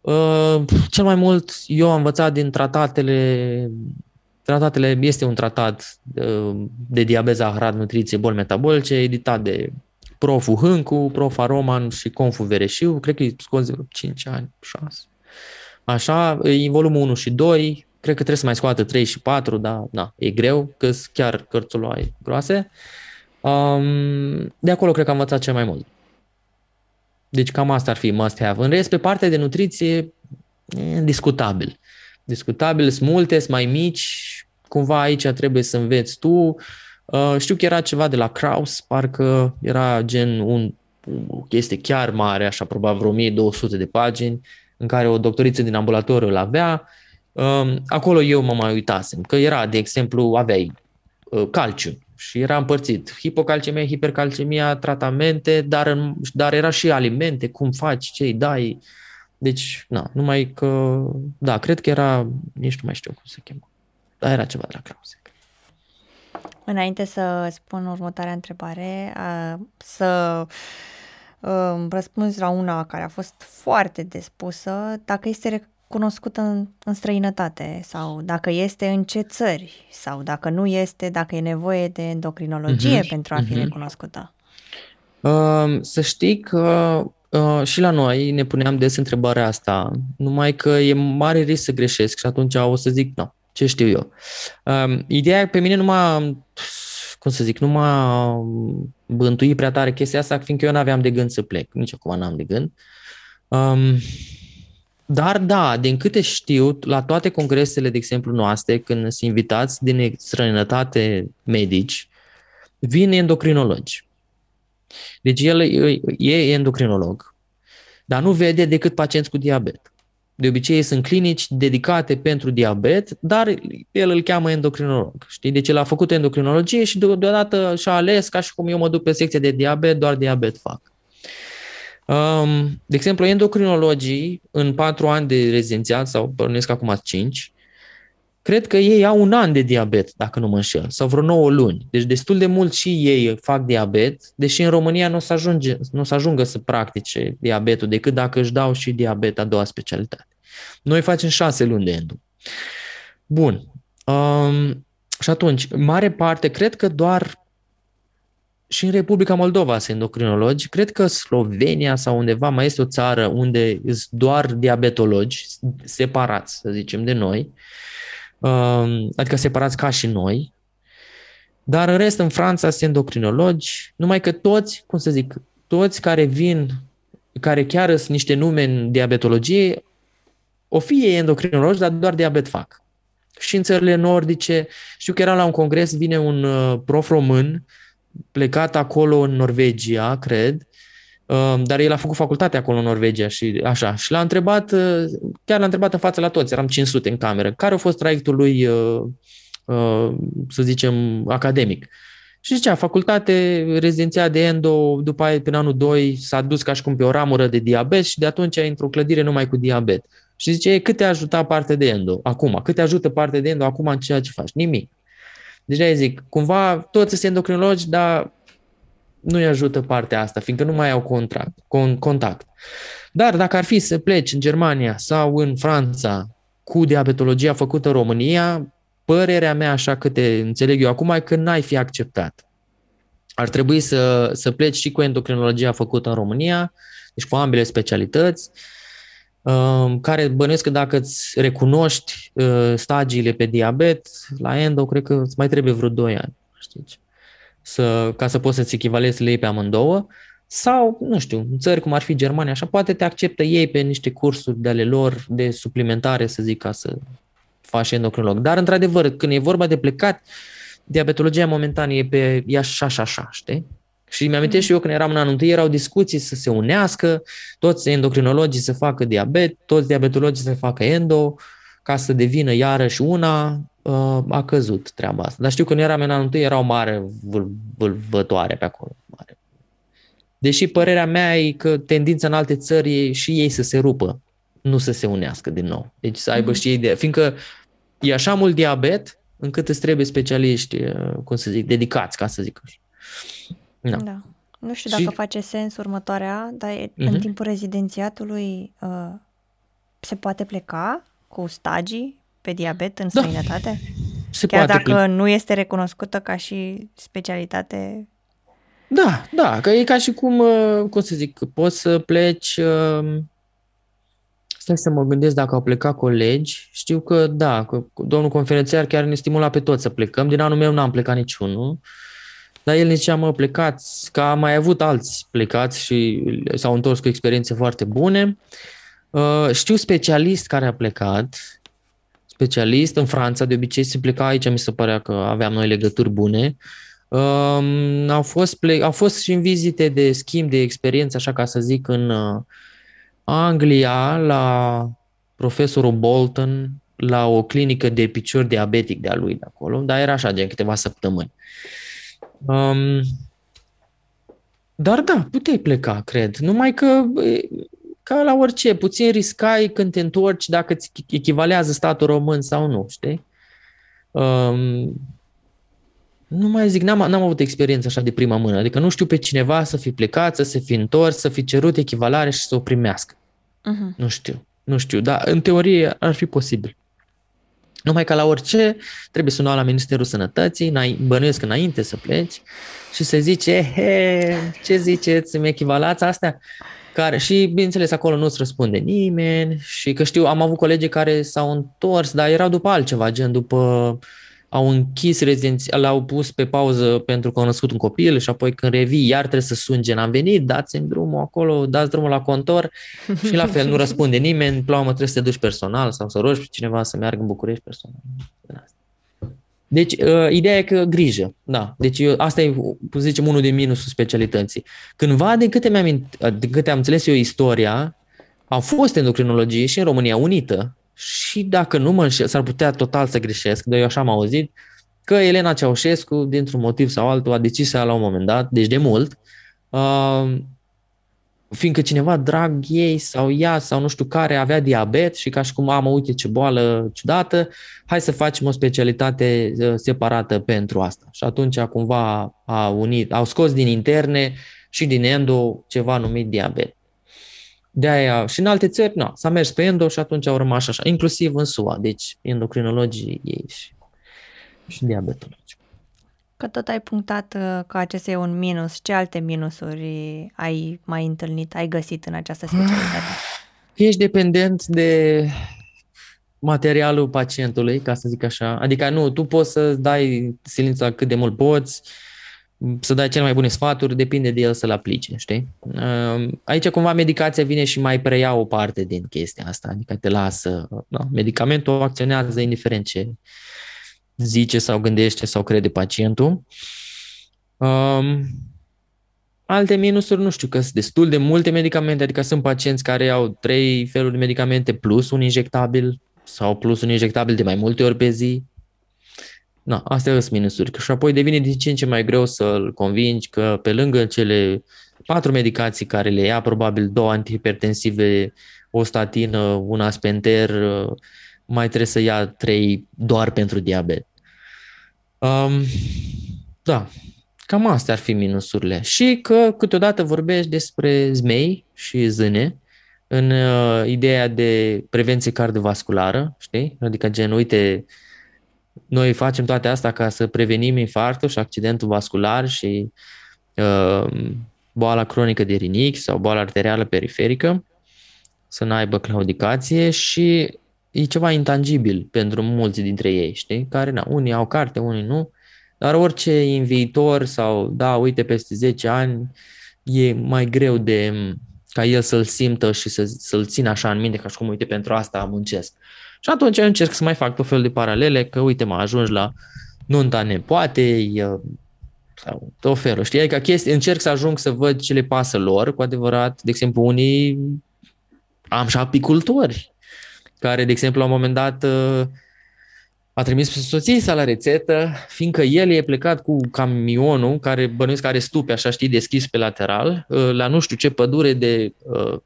Speaker 2: uh, cel mai mult eu am învățat din tratatele Tratatele este un tratat uh, de diabet, zahărat, nutriție, boli metabolice, editat de Profu Hâncu, Profa Roman și Confu Vereșiu, cred că e scos de 5 ani, 6. Așa, e volumul 1 și 2, cred că trebuie să mai scoată 3 și 4, dar na, e greu, că sunt chiar cărțuloai groase. Um, de acolo cred că am învățat cel mai mult. Deci cam asta ar fi must have. În rest, pe partea de nutriție, e discutabil. Discutabil, sunt multe, sunt mai mici, cumva aici trebuie să înveți tu. Uh, știu că era ceva de la Kraus, parcă era gen un, o chestie chiar mare, așa probabil vreo 1200 de pagini, în care o doctoriță din ambulatoriu îl avea. Uh, acolo eu mă mai uitasem, că era, de exemplu, aveai uh, calciu și era împărțit. Hipocalcemia, hipercalcemia, tratamente, dar, dar era și alimente, cum faci, ce îi dai. Deci, na, numai că, da, cred că era, nici nu mai știu cum se cheamă, dar era ceva de la Krause.
Speaker 1: Înainte să spun următoarea întrebare, să răspunzi la una care a fost foarte despusă, dacă este cunoscută în, în străinătate sau dacă este în ce țări sau dacă nu este, dacă e nevoie de endocrinologie uh-huh, pentru a fi uh-huh. recunoscută?
Speaker 2: Uh, să știi că uh, și la noi ne puneam des întrebarea asta, numai că e mare risc să greșesc și atunci o să zic nu. No ce știu eu. Um, ideea pe mine nu m-a, cum să zic, nu m-a bântuit prea tare chestia asta, fiindcă eu nu aveam de gând să plec. Nici acum n-am de gând. Um, dar da, din câte știu, la toate congresele, de exemplu, noastre, când sunt invitați din străinătate medici, vin endocrinologi. Deci el e endocrinolog, dar nu vede decât pacienți cu diabet. De obicei sunt clinici dedicate pentru diabet, dar el îl cheamă endocrinolog. Știi? Deci el a făcut endocrinologie și deodată și-a ales, ca și cum eu mă duc pe secție de diabet, doar diabet fac. Um, de exemplu, endocrinologii, în patru ani de rezidențiat, sau bănuiesc acum cinci, cred că ei au un an de diabet, dacă nu mă înșel, sau vreo 9 luni. Deci destul de mult și ei fac diabet, deși în România nu o să, ajunge, nu o să ajungă să practice diabetul decât dacă își dau și diabet a doua specialitate. Noi facem 6 luni de endo. Bun. Um, și atunci, mare parte, cred că doar și în Republica Moldova sunt endocrinologi. Cred că Slovenia sau undeva mai este o țară unde sunt doar diabetologi separați, să zicem, de noi. Um, adică separați ca și noi, dar în rest în Franța sunt endocrinologi, numai că toți, cum să zic, toți care vin, care chiar sunt niște nume în diabetologie, o fie endocrinologi, dar doar diabet fac. Și în țările nordice, știu că era la un congres, vine un uh, prof român, plecat acolo în Norvegia, cred, Um, dar el a făcut facultate acolo în Norvegia și așa. Și l-a întrebat, uh, chiar l-a întrebat în față la toți, eram 500 în cameră, care a fost traiectul lui, uh, uh, să zicem, academic. Și zicea, facultate, rezidenția de endo, după aia, până anul 2, s-a dus ca și cum pe o ramură de diabet și de atunci a într-o clădire numai cu diabet. Și zice, cât te ajuta partea de endo acum? Cât te ajută partea de endo acum în ceea ce faci? Nimic. Deci zic, cumva toți sunt endocrinologi, dar nu-i ajută partea asta, fiindcă nu mai au contract, con, contact. Dar dacă ar fi să pleci în Germania sau în Franța cu diabetologia făcută în România, părerea mea, așa câte înțeleg eu acum, e că n-ai fi acceptat. Ar trebui să, să pleci și cu endocrinologia făcută în România, deci cu ambele specialități, um, care bănuiesc că dacă îți recunoști uh, stagiile pe diabet, la endo, cred că îți mai trebuie vreo 2 ani, știți, să, ca să poți să-ți echivalezi lei pe amândouă. Sau, nu știu, în țări cum ar fi Germania, așa, poate te acceptă ei pe niște cursuri de ale lor de suplimentare, să zic, ca să faci endocrinolog. Dar, într-adevăr, când e vorba de plecat, diabetologia momentan e pe e așa și așa, știi? Și mi-am și eu când eram în anul întâi, erau discuții să se unească, toți endocrinologii să facă diabet, toți diabetologii să facă endo, ca să devină iarăși una, uh, a căzut treaba asta. Dar știu că când eram în anul întâi, era o mare vâlvătoare pe acolo. Mare. Deși părerea mea e că tendința în alte țări e și ei să se rupă, nu să se unească din nou. Deci să aibă mm-hmm. și ei de... Fiindcă e așa mult diabet încât îți trebuie specialiști, uh, cum să zic, dedicați, ca să zic așa.
Speaker 1: Da. da. Nu știu dacă și... face sens următoarea, dar uh-huh. în mhm. timpul rezidențiatului uh, se poate pleca cu stagii pe diabet în da. străinătate? Se Chiar poate dacă nu este recunoscută ca și specialitate
Speaker 2: da, da, că e ca și cum, uh, cum să zic, poți să pleci, uh, stai să mă gândesc dacă au plecat colegi, știu că da, că domnul conferențiar chiar ne stimula pe toți să plecăm, din anul meu n-am plecat niciunul, dar el ne zicea, mă, plecați, că am mai avut alți plecați și s-au întors cu experiențe foarte bune. Uh, știu specialist care a plecat, specialist în Franța, de obicei se pleca aici, mi se părea că aveam noi legături bune, Um, au, fost ple- au fost și în vizite de schimb de experiență, așa ca să zic, în uh, Anglia, la profesorul Bolton, la o clinică de picior diabetic de-a lui de acolo, dar era așa, de câteva săptămâni. Um, dar da, puteai pleca, cred. Numai că, ca la orice, puțin riscai când te întorci dacă îți echivalează statul român sau nu, știi? Um, nu mai zic, n-am, n-am avut experiență așa de prima mână. Adică nu știu pe cineva să fi plecat, să se fi întors, să fi cerut echivalare și să o primească. Uh-huh. Nu știu. Nu știu, dar în teorie ar fi posibil. Numai ca la orice, trebuie să la Ministerul Sănătății, bănuiesc înainte să pleci și să zice, he, ce ziceți, îmi echivalați astea? Care, și, bineînțeles, acolo nu-ți răspunde nimeni și că știu, am avut colegi care s-au întors, dar erau după altceva, gen după uh, au închis rezidenția, l-au pus pe pauză pentru că au născut un copil și apoi când revii iar trebuie să sun gen am venit, dați-mi drumul acolo, dați drumul la contor și la fel nu răspunde nimeni, ploamă trebuie să te duci personal sau să rogi pe cineva să meargă în București personal. Deci, uh, ideea e că grijă, da. Deci, eu, asta e, să zicem, unul din minusul specialității. Cândva, din câte, mi-am, din câte am înțeles eu istoria, au fost endocrinologie și în România unită, și dacă nu mă înșel, s-ar putea total să greșesc, dar eu așa am auzit, că Elena Ceaușescu, dintr-un motiv sau altul, a decis să ia la un moment dat, deci de mult, uh, fiindcă cineva drag ei sau ea sau nu știu care avea diabet și ca și cum am uite ce boală ciudată, hai să facem o specialitate uh, separată pentru asta. Și atunci cumva a unit, au scos din interne și din endo ceva numit diabet. De aia și în alte țări, nu, s-a mers pe endo și atunci au rămas așa, inclusiv în SUA, deci endocrinologii ei și, și diabetologi.
Speaker 1: Că tot ai punctat uh, că acesta e un minus. Ce alte minusuri ai mai întâlnit, ai găsit în această specialitate?
Speaker 2: Ești dependent de materialul pacientului, ca să zic așa. Adică nu, tu poți să dai silința cât de mult poți, să dai cele mai bune sfaturi, depinde de el să-l aplice, știi? Ehm, aici cumva medicația vine și mai preia o parte din chestia asta, adică te lasă, da, medicamentul acționează indiferent ce zice sau gândește sau crede pacientul. Um, alte minusuri, nu știu, că sunt destul de multe medicamente, adică sunt pacienți care au trei feluri de medicamente plus un injectabil sau plus un injectabil de mai multe ori pe zi, Na, astea sunt minusuri. Și apoi devine din ce în ce mai greu să-l convingi că pe lângă cele patru medicații care le ia, probabil două antihipertensive, o statină, un aspenter, mai trebuie să ia trei doar pentru diabet. Um, da, cam astea ar fi minusurile. Și că câteodată vorbești despre zmei și zâne în uh, ideea de prevenție cardiovasculară, știi? Adică gen, uite, noi facem toate astea ca să prevenim infarctul și accidentul vascular și uh, boala cronică de rinichi sau boala arterială periferică, să n-aibă claudicație și e ceva intangibil pentru mulți dintre ei, știi? Care, na, unii au carte, unii nu, dar orice în viitor sau, da, uite, peste 10 ani, e mai greu de ca el să-l simtă și să, să-l țină așa în minte, ca și cum, uite, pentru asta muncesc. Și atunci încerc să mai fac tot felul de paralele, că, uite, mă ajungi la nunta nepoatei, sau tot felul, știi? Adică chestii, încerc să ajung să văd ce le pasă lor, cu adevărat. De exemplu, unii am și apicultori, care, de exemplu, la un moment dat a trimis pe soții sa la rețetă, fiindcă el e plecat cu camionul, care bănuiesc că are stupe, așa știi, deschis pe lateral, la nu știu ce pădure de uh,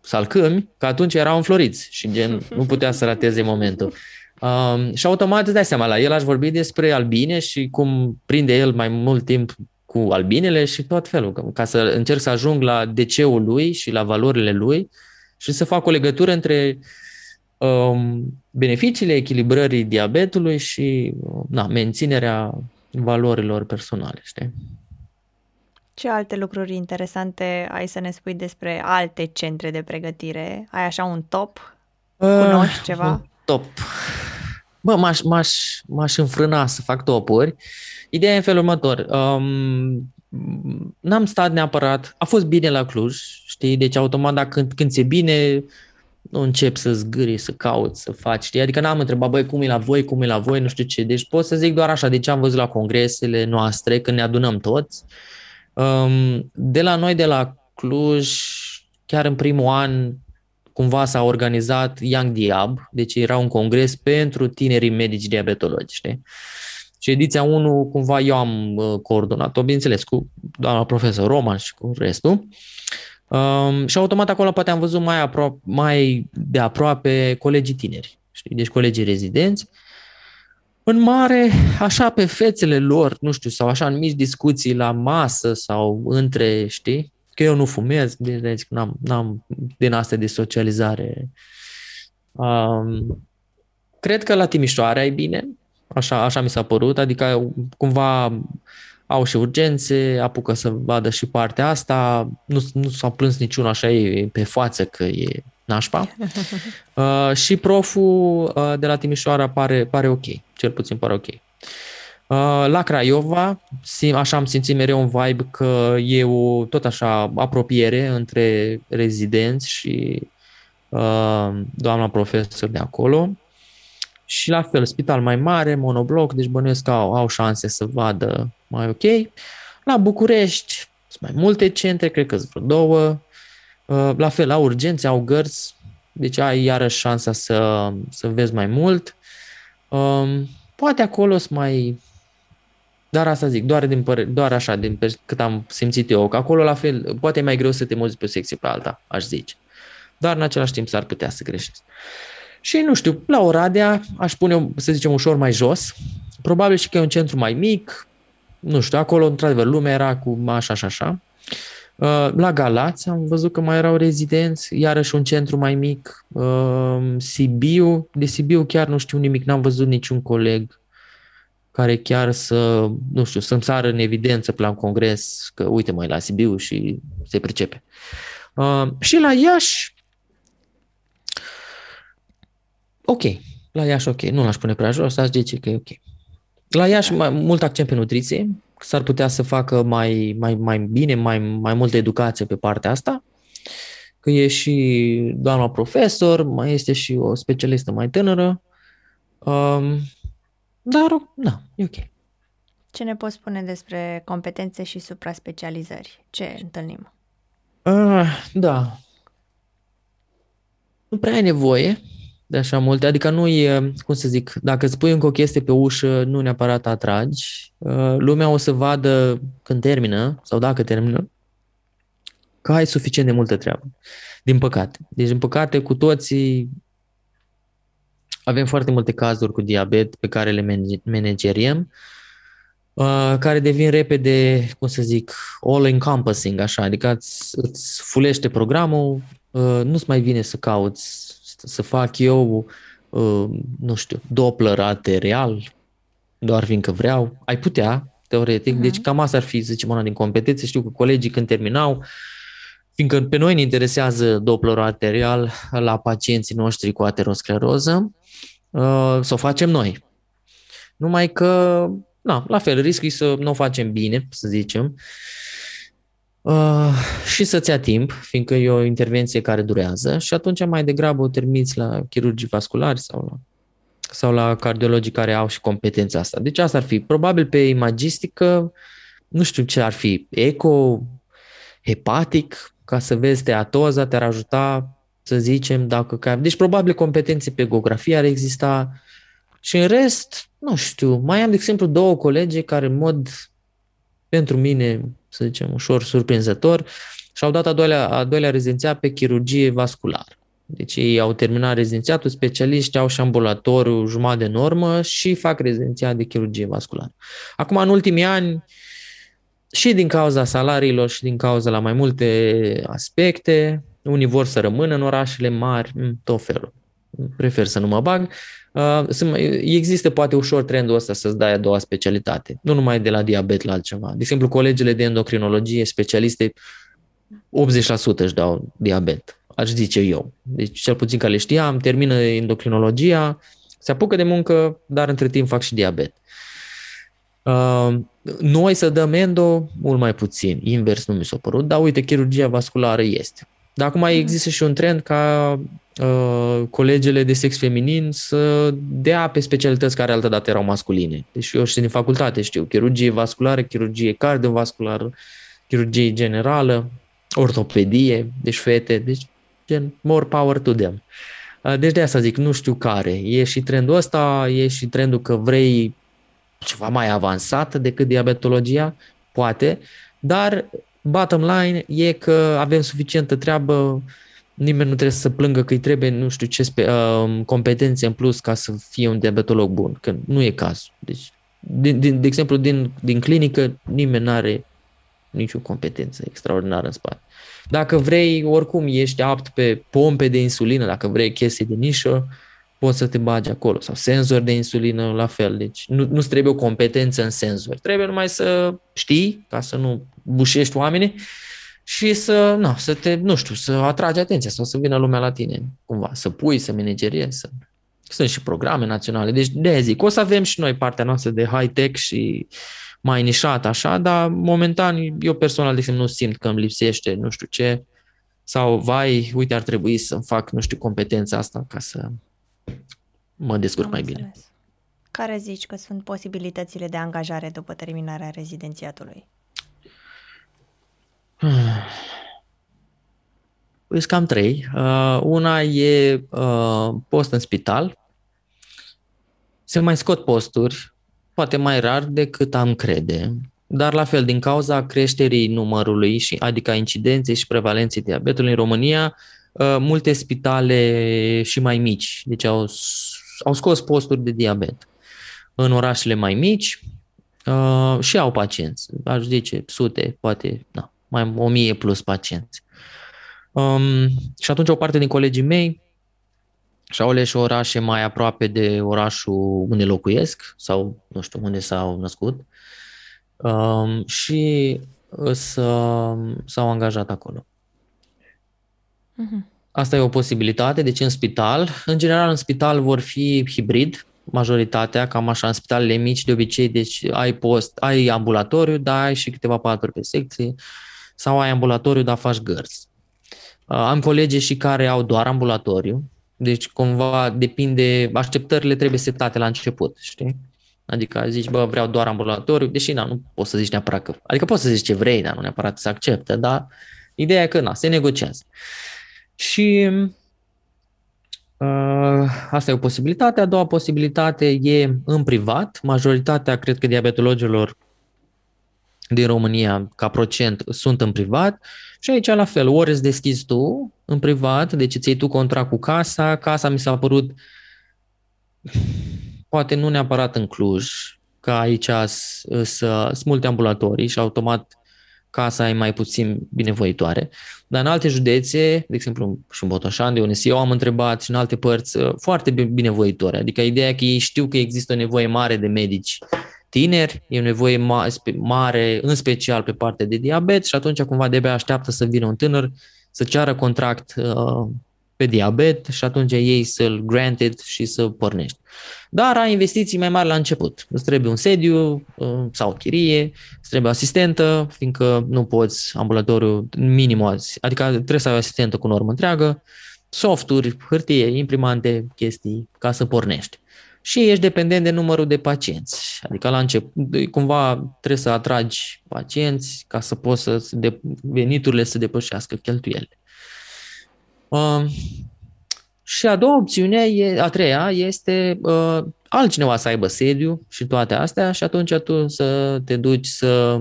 Speaker 2: salcâmi, că atunci erau înfloriți și gen nu putea să rateze momentul. Um, și automat îți dai seama, la el aș vorbi despre albine și cum prinde el mai mult timp cu albinele și tot felul, ca să încerc să ajung la DC-ul lui și la valorile lui și să fac o legătură între um, beneficiile echilibrării diabetului și na, menținerea valorilor personale. Știi?
Speaker 1: Ce alte lucruri interesante ai să ne spui despre alte centre de pregătire? Ai așa un top? Cunoști uh, ceva?
Speaker 2: top. Bă, m-aș, m-aș, m-aș înfrâna să fac topuri. Ideea e în felul următor. Um, n-am stat neapărat, a fost bine la Cluj, știi, deci automat dacă când, când ți bine, nu încep să zgâri, să cauți, să faci, știi? Adică n-am întrebat, băi, cum e la voi, cum e la voi, nu știu ce. Deci pot să zic doar așa, de ce am văzut la congresele noastre, când ne adunăm toți. Um, de la noi, de la Cluj, chiar în primul an, cumva s-a organizat Young Diab, deci era un congres pentru tinerii medici diabetologi, știi? Și ediția 1, cumva eu am uh, coordonat-o, bineînțeles, cu doamna profesor Roman și cu restul. Um, și automat acolo poate am văzut mai, apro- mai de aproape colegii tineri, știi? deci colegii rezidenți. În mare, așa pe fețele lor, nu știu, sau așa în mici discuții la masă sau între, știi, că eu nu fumez, deci n-am, n-am din astea de socializare. Um, cred că la Timișoara e bine, așa, așa mi s-a părut, adică cumva au și urgențe, apucă să vadă și partea asta, nu, nu s-au plâns niciun așa e pe față că e nașpa. Uh, și proful uh, de la Timișoara pare, pare ok, cel puțin pare ok. Uh, la Craiova, așa am simțit mereu un vibe că e o tot așa apropiere între rezidenți și uh, doamna profesor de acolo. Și la fel, spital mai mare, monobloc, deci bănuiesc că au, au șanse să vadă mai ok. La București sunt mai multe centre, cred că sunt vreo două. Uh, la fel, la urgențe au gărzi, deci ai iarăși șansa să, să vezi mai mult. Um, poate acolo sunt mai dar asta zic, doar, din păr- doar așa, din cât am simțit eu, că acolo la fel, poate e mai greu să te muți pe o secție pe alta, aș zice. Dar în același timp s-ar putea să greșești. Și nu știu, la Oradea aș pune, să zicem, ușor mai jos. Probabil și că e un centru mai mic. Nu știu, acolo, într-adevăr, lumea era cu așa și așa. Uh, la Galați am văzut că mai erau rezidenți, iarăși un centru mai mic. Uh, Sibiu, de Sibiu chiar nu știu nimic, n-am văzut niciun coleg care chiar să, nu știu, să-mi sară în evidență pe la un congres că uite mai la Sibiu și se pricepe. Uh, și la Iași, ok, la Iași ok, nu l-aș pune prea jos, aș zice că e ok. La Iași mai mult accent pe nutriție, s-ar putea să facă mai, mai, mai bine, mai, mai multă educație pe partea asta, că e și doamna profesor, mai este și o specialistă mai tânără, um, dar, da, e ok.
Speaker 1: Ce ne poți spune despre competențe și supra-specializări? Ce întâlnim?
Speaker 2: Uh, da. Nu prea ai nevoie de așa multe, adică nu e, cum să zic, dacă îți pui încă o chestie pe ușă, nu neapărat atragi. Uh, lumea o să vadă când termină, sau dacă termină, că ai suficient de multă treabă. Din păcate. Deci, din păcate, cu toții avem foarte multe cazuri cu diabet pe care le manageriem. uh, care devin repede, cum să zic, all-encompassing, așa, adică îți, îți fulește programul, uh, nu-ți mai vine să cauți, să fac eu, uh, nu știu, Doppler arterial, doar fiindcă vreau. Ai putea, teoretic, uh-huh. deci cam asta ar fi, zicem, una din competențe. Știu că colegii când terminau, fiindcă pe noi ne interesează Doppler arterial la pacienții noștri cu ateroscleroză, uh, să o facem noi. Numai că, na, la fel, riscul e să nu o facem bine, să zicem, uh, și să-ți ia timp, fiindcă e o intervenție care durează și atunci mai degrabă o termiți la chirurgii vasculari sau la, sau la cardiologii care au și competența asta. Deci asta ar fi. Probabil pe imagistică, nu știu ce ar fi, eco, hepatic, ca să vezi teatoza, te-ar ajuta să zicem, dacă... Deci probabil competențe pe ecografie ar exista și în rest, nu știu, mai am, de exemplu, două colegi care în mod, pentru mine, să zicem, ușor surprinzător, și-au dat a doilea, a doilea rezidențiat pe chirurgie vasculară. Deci ei au terminat rezidențiatul, specialiști au și șambulatoriu jumătate de normă și fac rezidențiat de chirurgie vasculară. Acum, în ultimii ani, și din cauza salariilor și din cauza la mai multe aspecte, unii vor să rămână în orașele mari, tot felul. Prefer să nu mă bag. Uh, există poate ușor trendul ăsta să-ți dai a doua specialitate, nu numai de la diabet la altceva. De exemplu, colegele de endocrinologie, specialiste, 80% își dau diabet, aș zice eu. Deci cel puțin că le știam, termină endocrinologia, se apucă de muncă, dar între timp fac și diabet. Uh, noi să dăm endo, mult mai puțin, invers nu mi s-a părut, dar uite, chirurgia vasculară este. Dar acum mai mhm. există și un trend ca uh, colegele de sex feminin să dea pe specialități care altădată erau masculine. Deci eu și din facultate știu, chirurgie vasculară, chirurgie cardiovasculară, chirurgie generală, ortopedie, deci fete, deci gen more power to them. Uh, deci de asta zic, nu știu care. E și trendul ăsta, e și trendul că vrei ceva mai avansat decât diabetologia, poate, dar bottom line e că avem suficientă treabă, nimeni nu trebuie să plângă că îi trebuie nu știu ce spe, uh, competențe în plus ca să fie un diabetolog bun, că nu e cazul. Deci, din, din, de exemplu, din, din clinică, nimeni nu are nicio competență extraordinară în spate. Dacă vrei, oricum ești apt pe pompe de insulină, dacă vrei chestii de nișă, poți să te bagi acolo. Sau senzor de insulină, la fel. Deci nu, nu trebuie o competență în senzor. Trebuie numai să știi, ca să nu bușești oamenii și să, na, să te, nu știu, să atragi atenția sau să vină lumea la tine, cumva, să pui, să manageriezi, să... Sunt și programe naționale, deci de zic, o să avem și noi partea noastră de high-tech și mai nișat așa, dar momentan eu personal, de exemplu, nu simt că îmi lipsește nu știu ce, sau vai, uite, ar trebui să fac, nu știu, competența asta ca să mă descurc Am mai înțeles. bine.
Speaker 1: Care zici că sunt posibilitățile de angajare după terminarea rezidențiatului?
Speaker 2: Sunt cam trei. Uh, una e uh, post în spital. Se mai scot posturi, poate mai rar decât am crede, dar la fel, din cauza creșterii numărului, și, adică incidenței și prevalenței diabetului în România, uh, multe spitale și mai mici, deci au, au scos posturi de diabet. În orașele mai mici uh, și au pacienți, aș zice sute, poate, da, mai o mie plus pacienți. Um, și atunci o parte din colegii mei și-au ales orașe mai aproape de orașul unde locuiesc sau nu știu unde s-au născut um, și s-au angajat acolo. Uh-huh. Asta e o posibilitate, deci în spital. În general, în spital vor fi hibrid, majoritatea, cam așa, în spitalele mici, de obicei, deci ai post, ai ambulatoriu, dar ai și câteva paturi pe secție, sau ai ambulatoriu, dar faci gărzi. Uh, am colegi și care au doar ambulatoriu, deci cumva depinde, așteptările trebuie setate la început, știi? Adică zici, bă, vreau doar ambulatoriu, deși na, nu poți să zici neapărat că, adică poți să zici ce vrei, dar nu neapărat să accepte, dar ideea e că na, se negociază. Și uh, asta e o posibilitate. A doua posibilitate e în privat. Majoritatea, cred că, diabetologilor din România, ca procent, sunt în privat. Și aici, la fel, ori îți deschizi tu în privat, deci îți iei tu contract cu casa. Casa mi s-a părut, poate nu neapărat în Cluj, că aici sunt multe ambulatorii și automat casa e mai puțin binevoitoare. Dar în alte județe, de exemplu și în Botoșan, de unde eu am întrebat și în alte părți, uh, foarte binevoitoare. Adică ideea că ei știu că există o nevoie mare de medici tineri, e o nevoie mare, în special pe partea de diabet și atunci cumva de așteaptă să vină un tânăr să ceară contract uh, pe diabet și atunci ei să-l granted și să pornești. Dar ai investiții mai mari la început. Îți trebuie un sediu uh, sau chirie, îți trebuie asistentă, fiindcă nu poți ambulatoriu minim, adică trebuie să ai o asistentă cu normă întreagă, softuri, hârtie, imprimante, chestii ca să pornești. Și ești dependent de numărul de pacienți. Adică la început, cumva trebuie să atragi pacienți ca să poți să veniturile să depășească cheltuielile. Uh, și a doua opțiune, e, a treia, este uh, altcineva să aibă sediu și toate astea și atunci tu să te duci să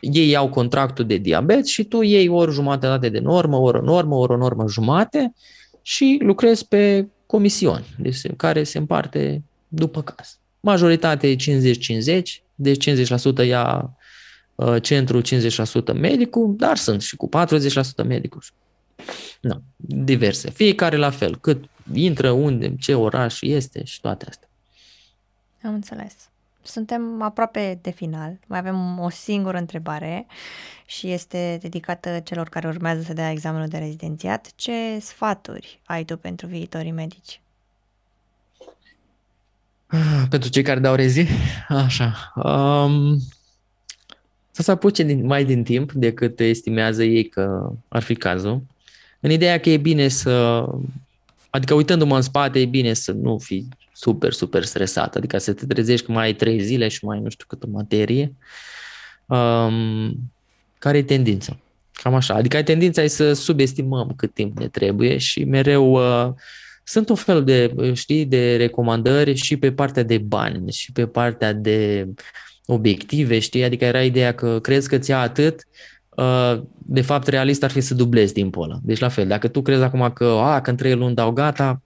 Speaker 2: ei iau contractul de diabet și tu iei ori jumătate de normă, ori o normă, ori o normă jumate și lucrezi pe comisiuni, deci, care se împarte după caz. Majoritatea e 50-50, deci 50% ia uh, centru, 50% medicul, dar sunt și cu 40% medicul. Nu, diverse. Fiecare la fel, cât intră, unde, ce oraș este și toate astea.
Speaker 1: Am înțeles. Suntem aproape de final. Mai avem o singură întrebare și este dedicată celor care urmează să dea examenul de rezidențiat. Ce sfaturi ai tu pentru viitorii medici?
Speaker 2: Ah, pentru cei care dau rezi? Așa. Um, să se apuce din, mai din timp decât estimează ei că ar fi cazul. În ideea că e bine să... Adică uitându-mă în spate, e bine să nu fii super, super stresat. Adică să te trezești că mai ai trei zile și mai nu știu câtă materie. Um, care e tendința? Cam așa. Adică ai tendința să subestimăm cât timp ne trebuie și mereu uh, sunt un fel de, știi, de recomandări și pe partea de bani și pe partea de obiective, știi? Adică era ideea că crezi că ți ia atât, uh, de fapt realist ar fi să dublezi timpul ăla. Deci la fel, dacă tu crezi acum că, a, că în trei luni dau gata,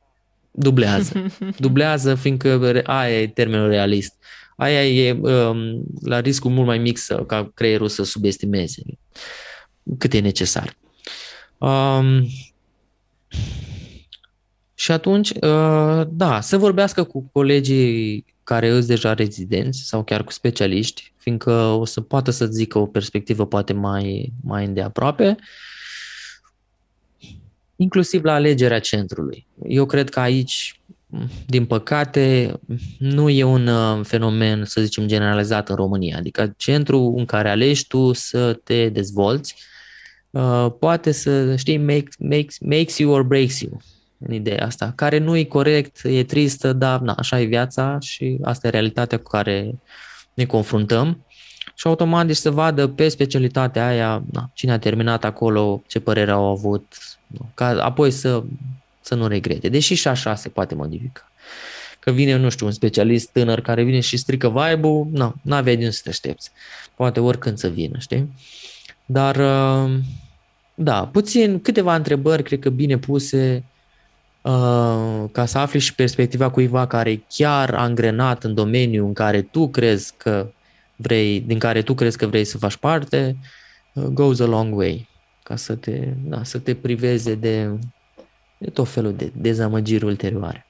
Speaker 2: dublează. dublează, fiindcă aia e termenul realist. Aia e um, la riscul mult mai mic să, ca creierul să subestimeze cât e necesar. Um, și atunci, uh, da, să vorbească cu colegii care îți deja rezidenți sau chiar cu specialiști, fiindcă o să poată să zică o perspectivă poate mai, mai îndeaproape, inclusiv la alegerea centrului. Eu cred că aici, din păcate, nu e un uh, fenomen, să zicem, generalizat în România. Adică centrul în care alegi tu să te dezvolți uh, poate să, știi, make, makes, makes you or breaks you în ideea asta, care nu e corect, e tristă, dar na, așa e viața și asta e realitatea cu care ne confruntăm. Și automat deci să vadă pe specialitatea aia na, cine a terminat acolo, ce părere au avut, ca apoi să, să nu regrete. Deși și așa se poate modifica. Că vine, nu știu, un specialist tânăr care vine și strică vibe-ul, nu, nu aveai de unde să te aștepți. Poate oricând să vină, știi? Dar, uh, da, puțin, câteva întrebări, cred că bine puse, Uh, ca să afli și perspectiva cuiva care chiar a angrenat în domeniul în care tu crezi că vrei, din care tu crezi că vrei să faci parte, uh, goes a long way ca să te, da, să te priveze de, de tot felul de dezamăgiri ulterioare.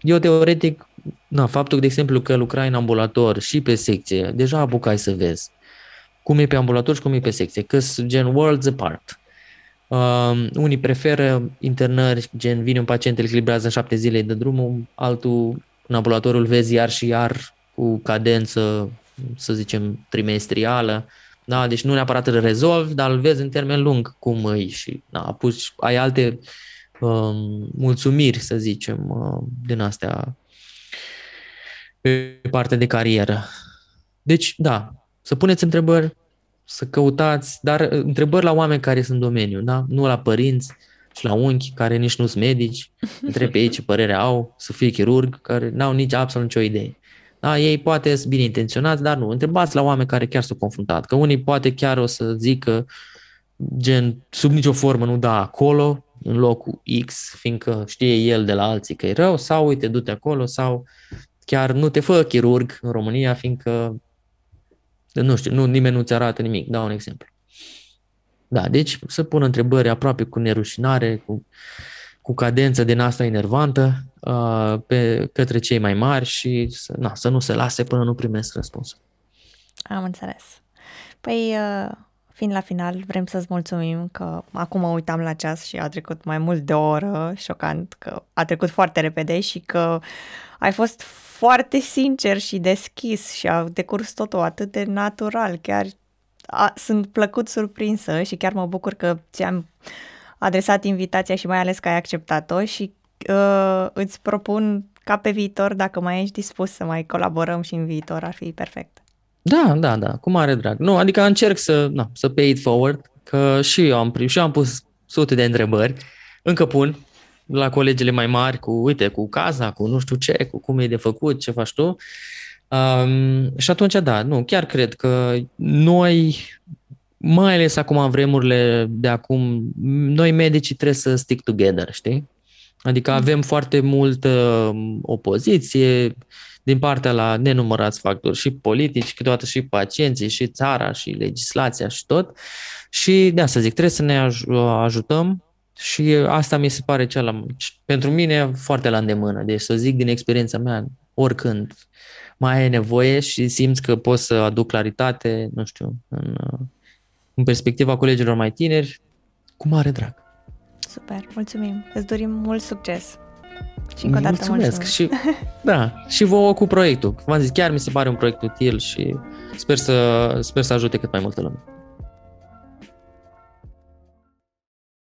Speaker 2: Eu, teoretic, na, faptul, de exemplu, că lucrai în ambulator și pe secție, deja apucai să vezi cum e pe ambulator și cum e pe secție, că gen worlds apart. Uh, unii preferă internări, gen vine un pacient, îl echilibrează în șapte zile de drumul, altul în ambulatorul vezi iar și iar cu cadență, să zicem, trimestrială. Da? Deci nu neapărat îl rezolvi, dar îl vezi în termen lung cum îi și da, apuci, ai alte um, mulțumiri, să zicem, uh, din astea pe partea de carieră. Deci, da, să puneți întrebări, să căutați, dar uh, întrebări la oameni care sunt în domeniu, da? nu la părinți și la unchi care nici nu sunt medici, întreb pe ei ce părere au, să fie chirurg, care n-au nici absolut nicio idee. Da, ei poate sunt bine intenționați, dar nu. Întrebați la oameni care chiar s-au confruntat. Că unii poate chiar o să zică gen sub nicio formă nu da acolo, în locul X, fiindcă știe el de la alții că e rău, sau uite, du-te acolo, sau chiar nu te fă chirurg în România, fiindcă, nu știu, nu, nimeni nu-ți arată nimic. Dau un exemplu. Da, deci să pun întrebări aproape cu nerușinare, cu, cu cadență din asta enervantă uh, pe, către cei mai mari și să, na, să nu se lase până nu primesc răspunsul.
Speaker 1: Am înțeles. Păi, uh, fiind la final, vrem să-ți mulțumim că acum mă uitam la ceas și a trecut mai mult de o oră, șocant că a trecut foarte repede și că ai fost foarte sincer și deschis și a decurs totul atât de natural. Chiar a, sunt plăcut surprinsă și chiar mă bucur că ți-am adresat invitația și mai ales că ai acceptat-o și uh, îți propun ca pe viitor, dacă mai ești dispus să mai colaborăm și în viitor, ar fi perfect.
Speaker 2: Da, da, da, cu mare drag. Nu, adică încerc să, na, să pay it forward, că și eu am, și eu am pus sute de întrebări, încă pun la colegele mai mari cu, uite, cu casa, cu nu știu ce, cu cum e de făcut, ce faci tu. Um, și atunci, da, nu, chiar cred că noi, mai ales acum în vremurile de acum, noi medicii trebuie să stick together, știi? Adică mm. avem foarte multă opoziție, din partea la nenumărați factori, și politici, câteodată și pacienții, și țara, și legislația, și tot. Și de asta zic, trebuie să ne ajutăm și asta mi se pare cea la, pentru mine foarte la îndemână. Deci să zic din experiența mea, oricând mai ai nevoie și simți că poți să aduc claritate, nu știu, în, în perspectiva colegilor mai tineri, cu mare drag.
Speaker 1: Super, mulțumim. Îți dorim mult succes. Și încă o dată
Speaker 2: mulțumesc. mulțumesc. Și, da, și vouă cu proiectul. V-am zis, chiar mi se pare un proiect util și sper să, sper să ajute cât mai multă lume.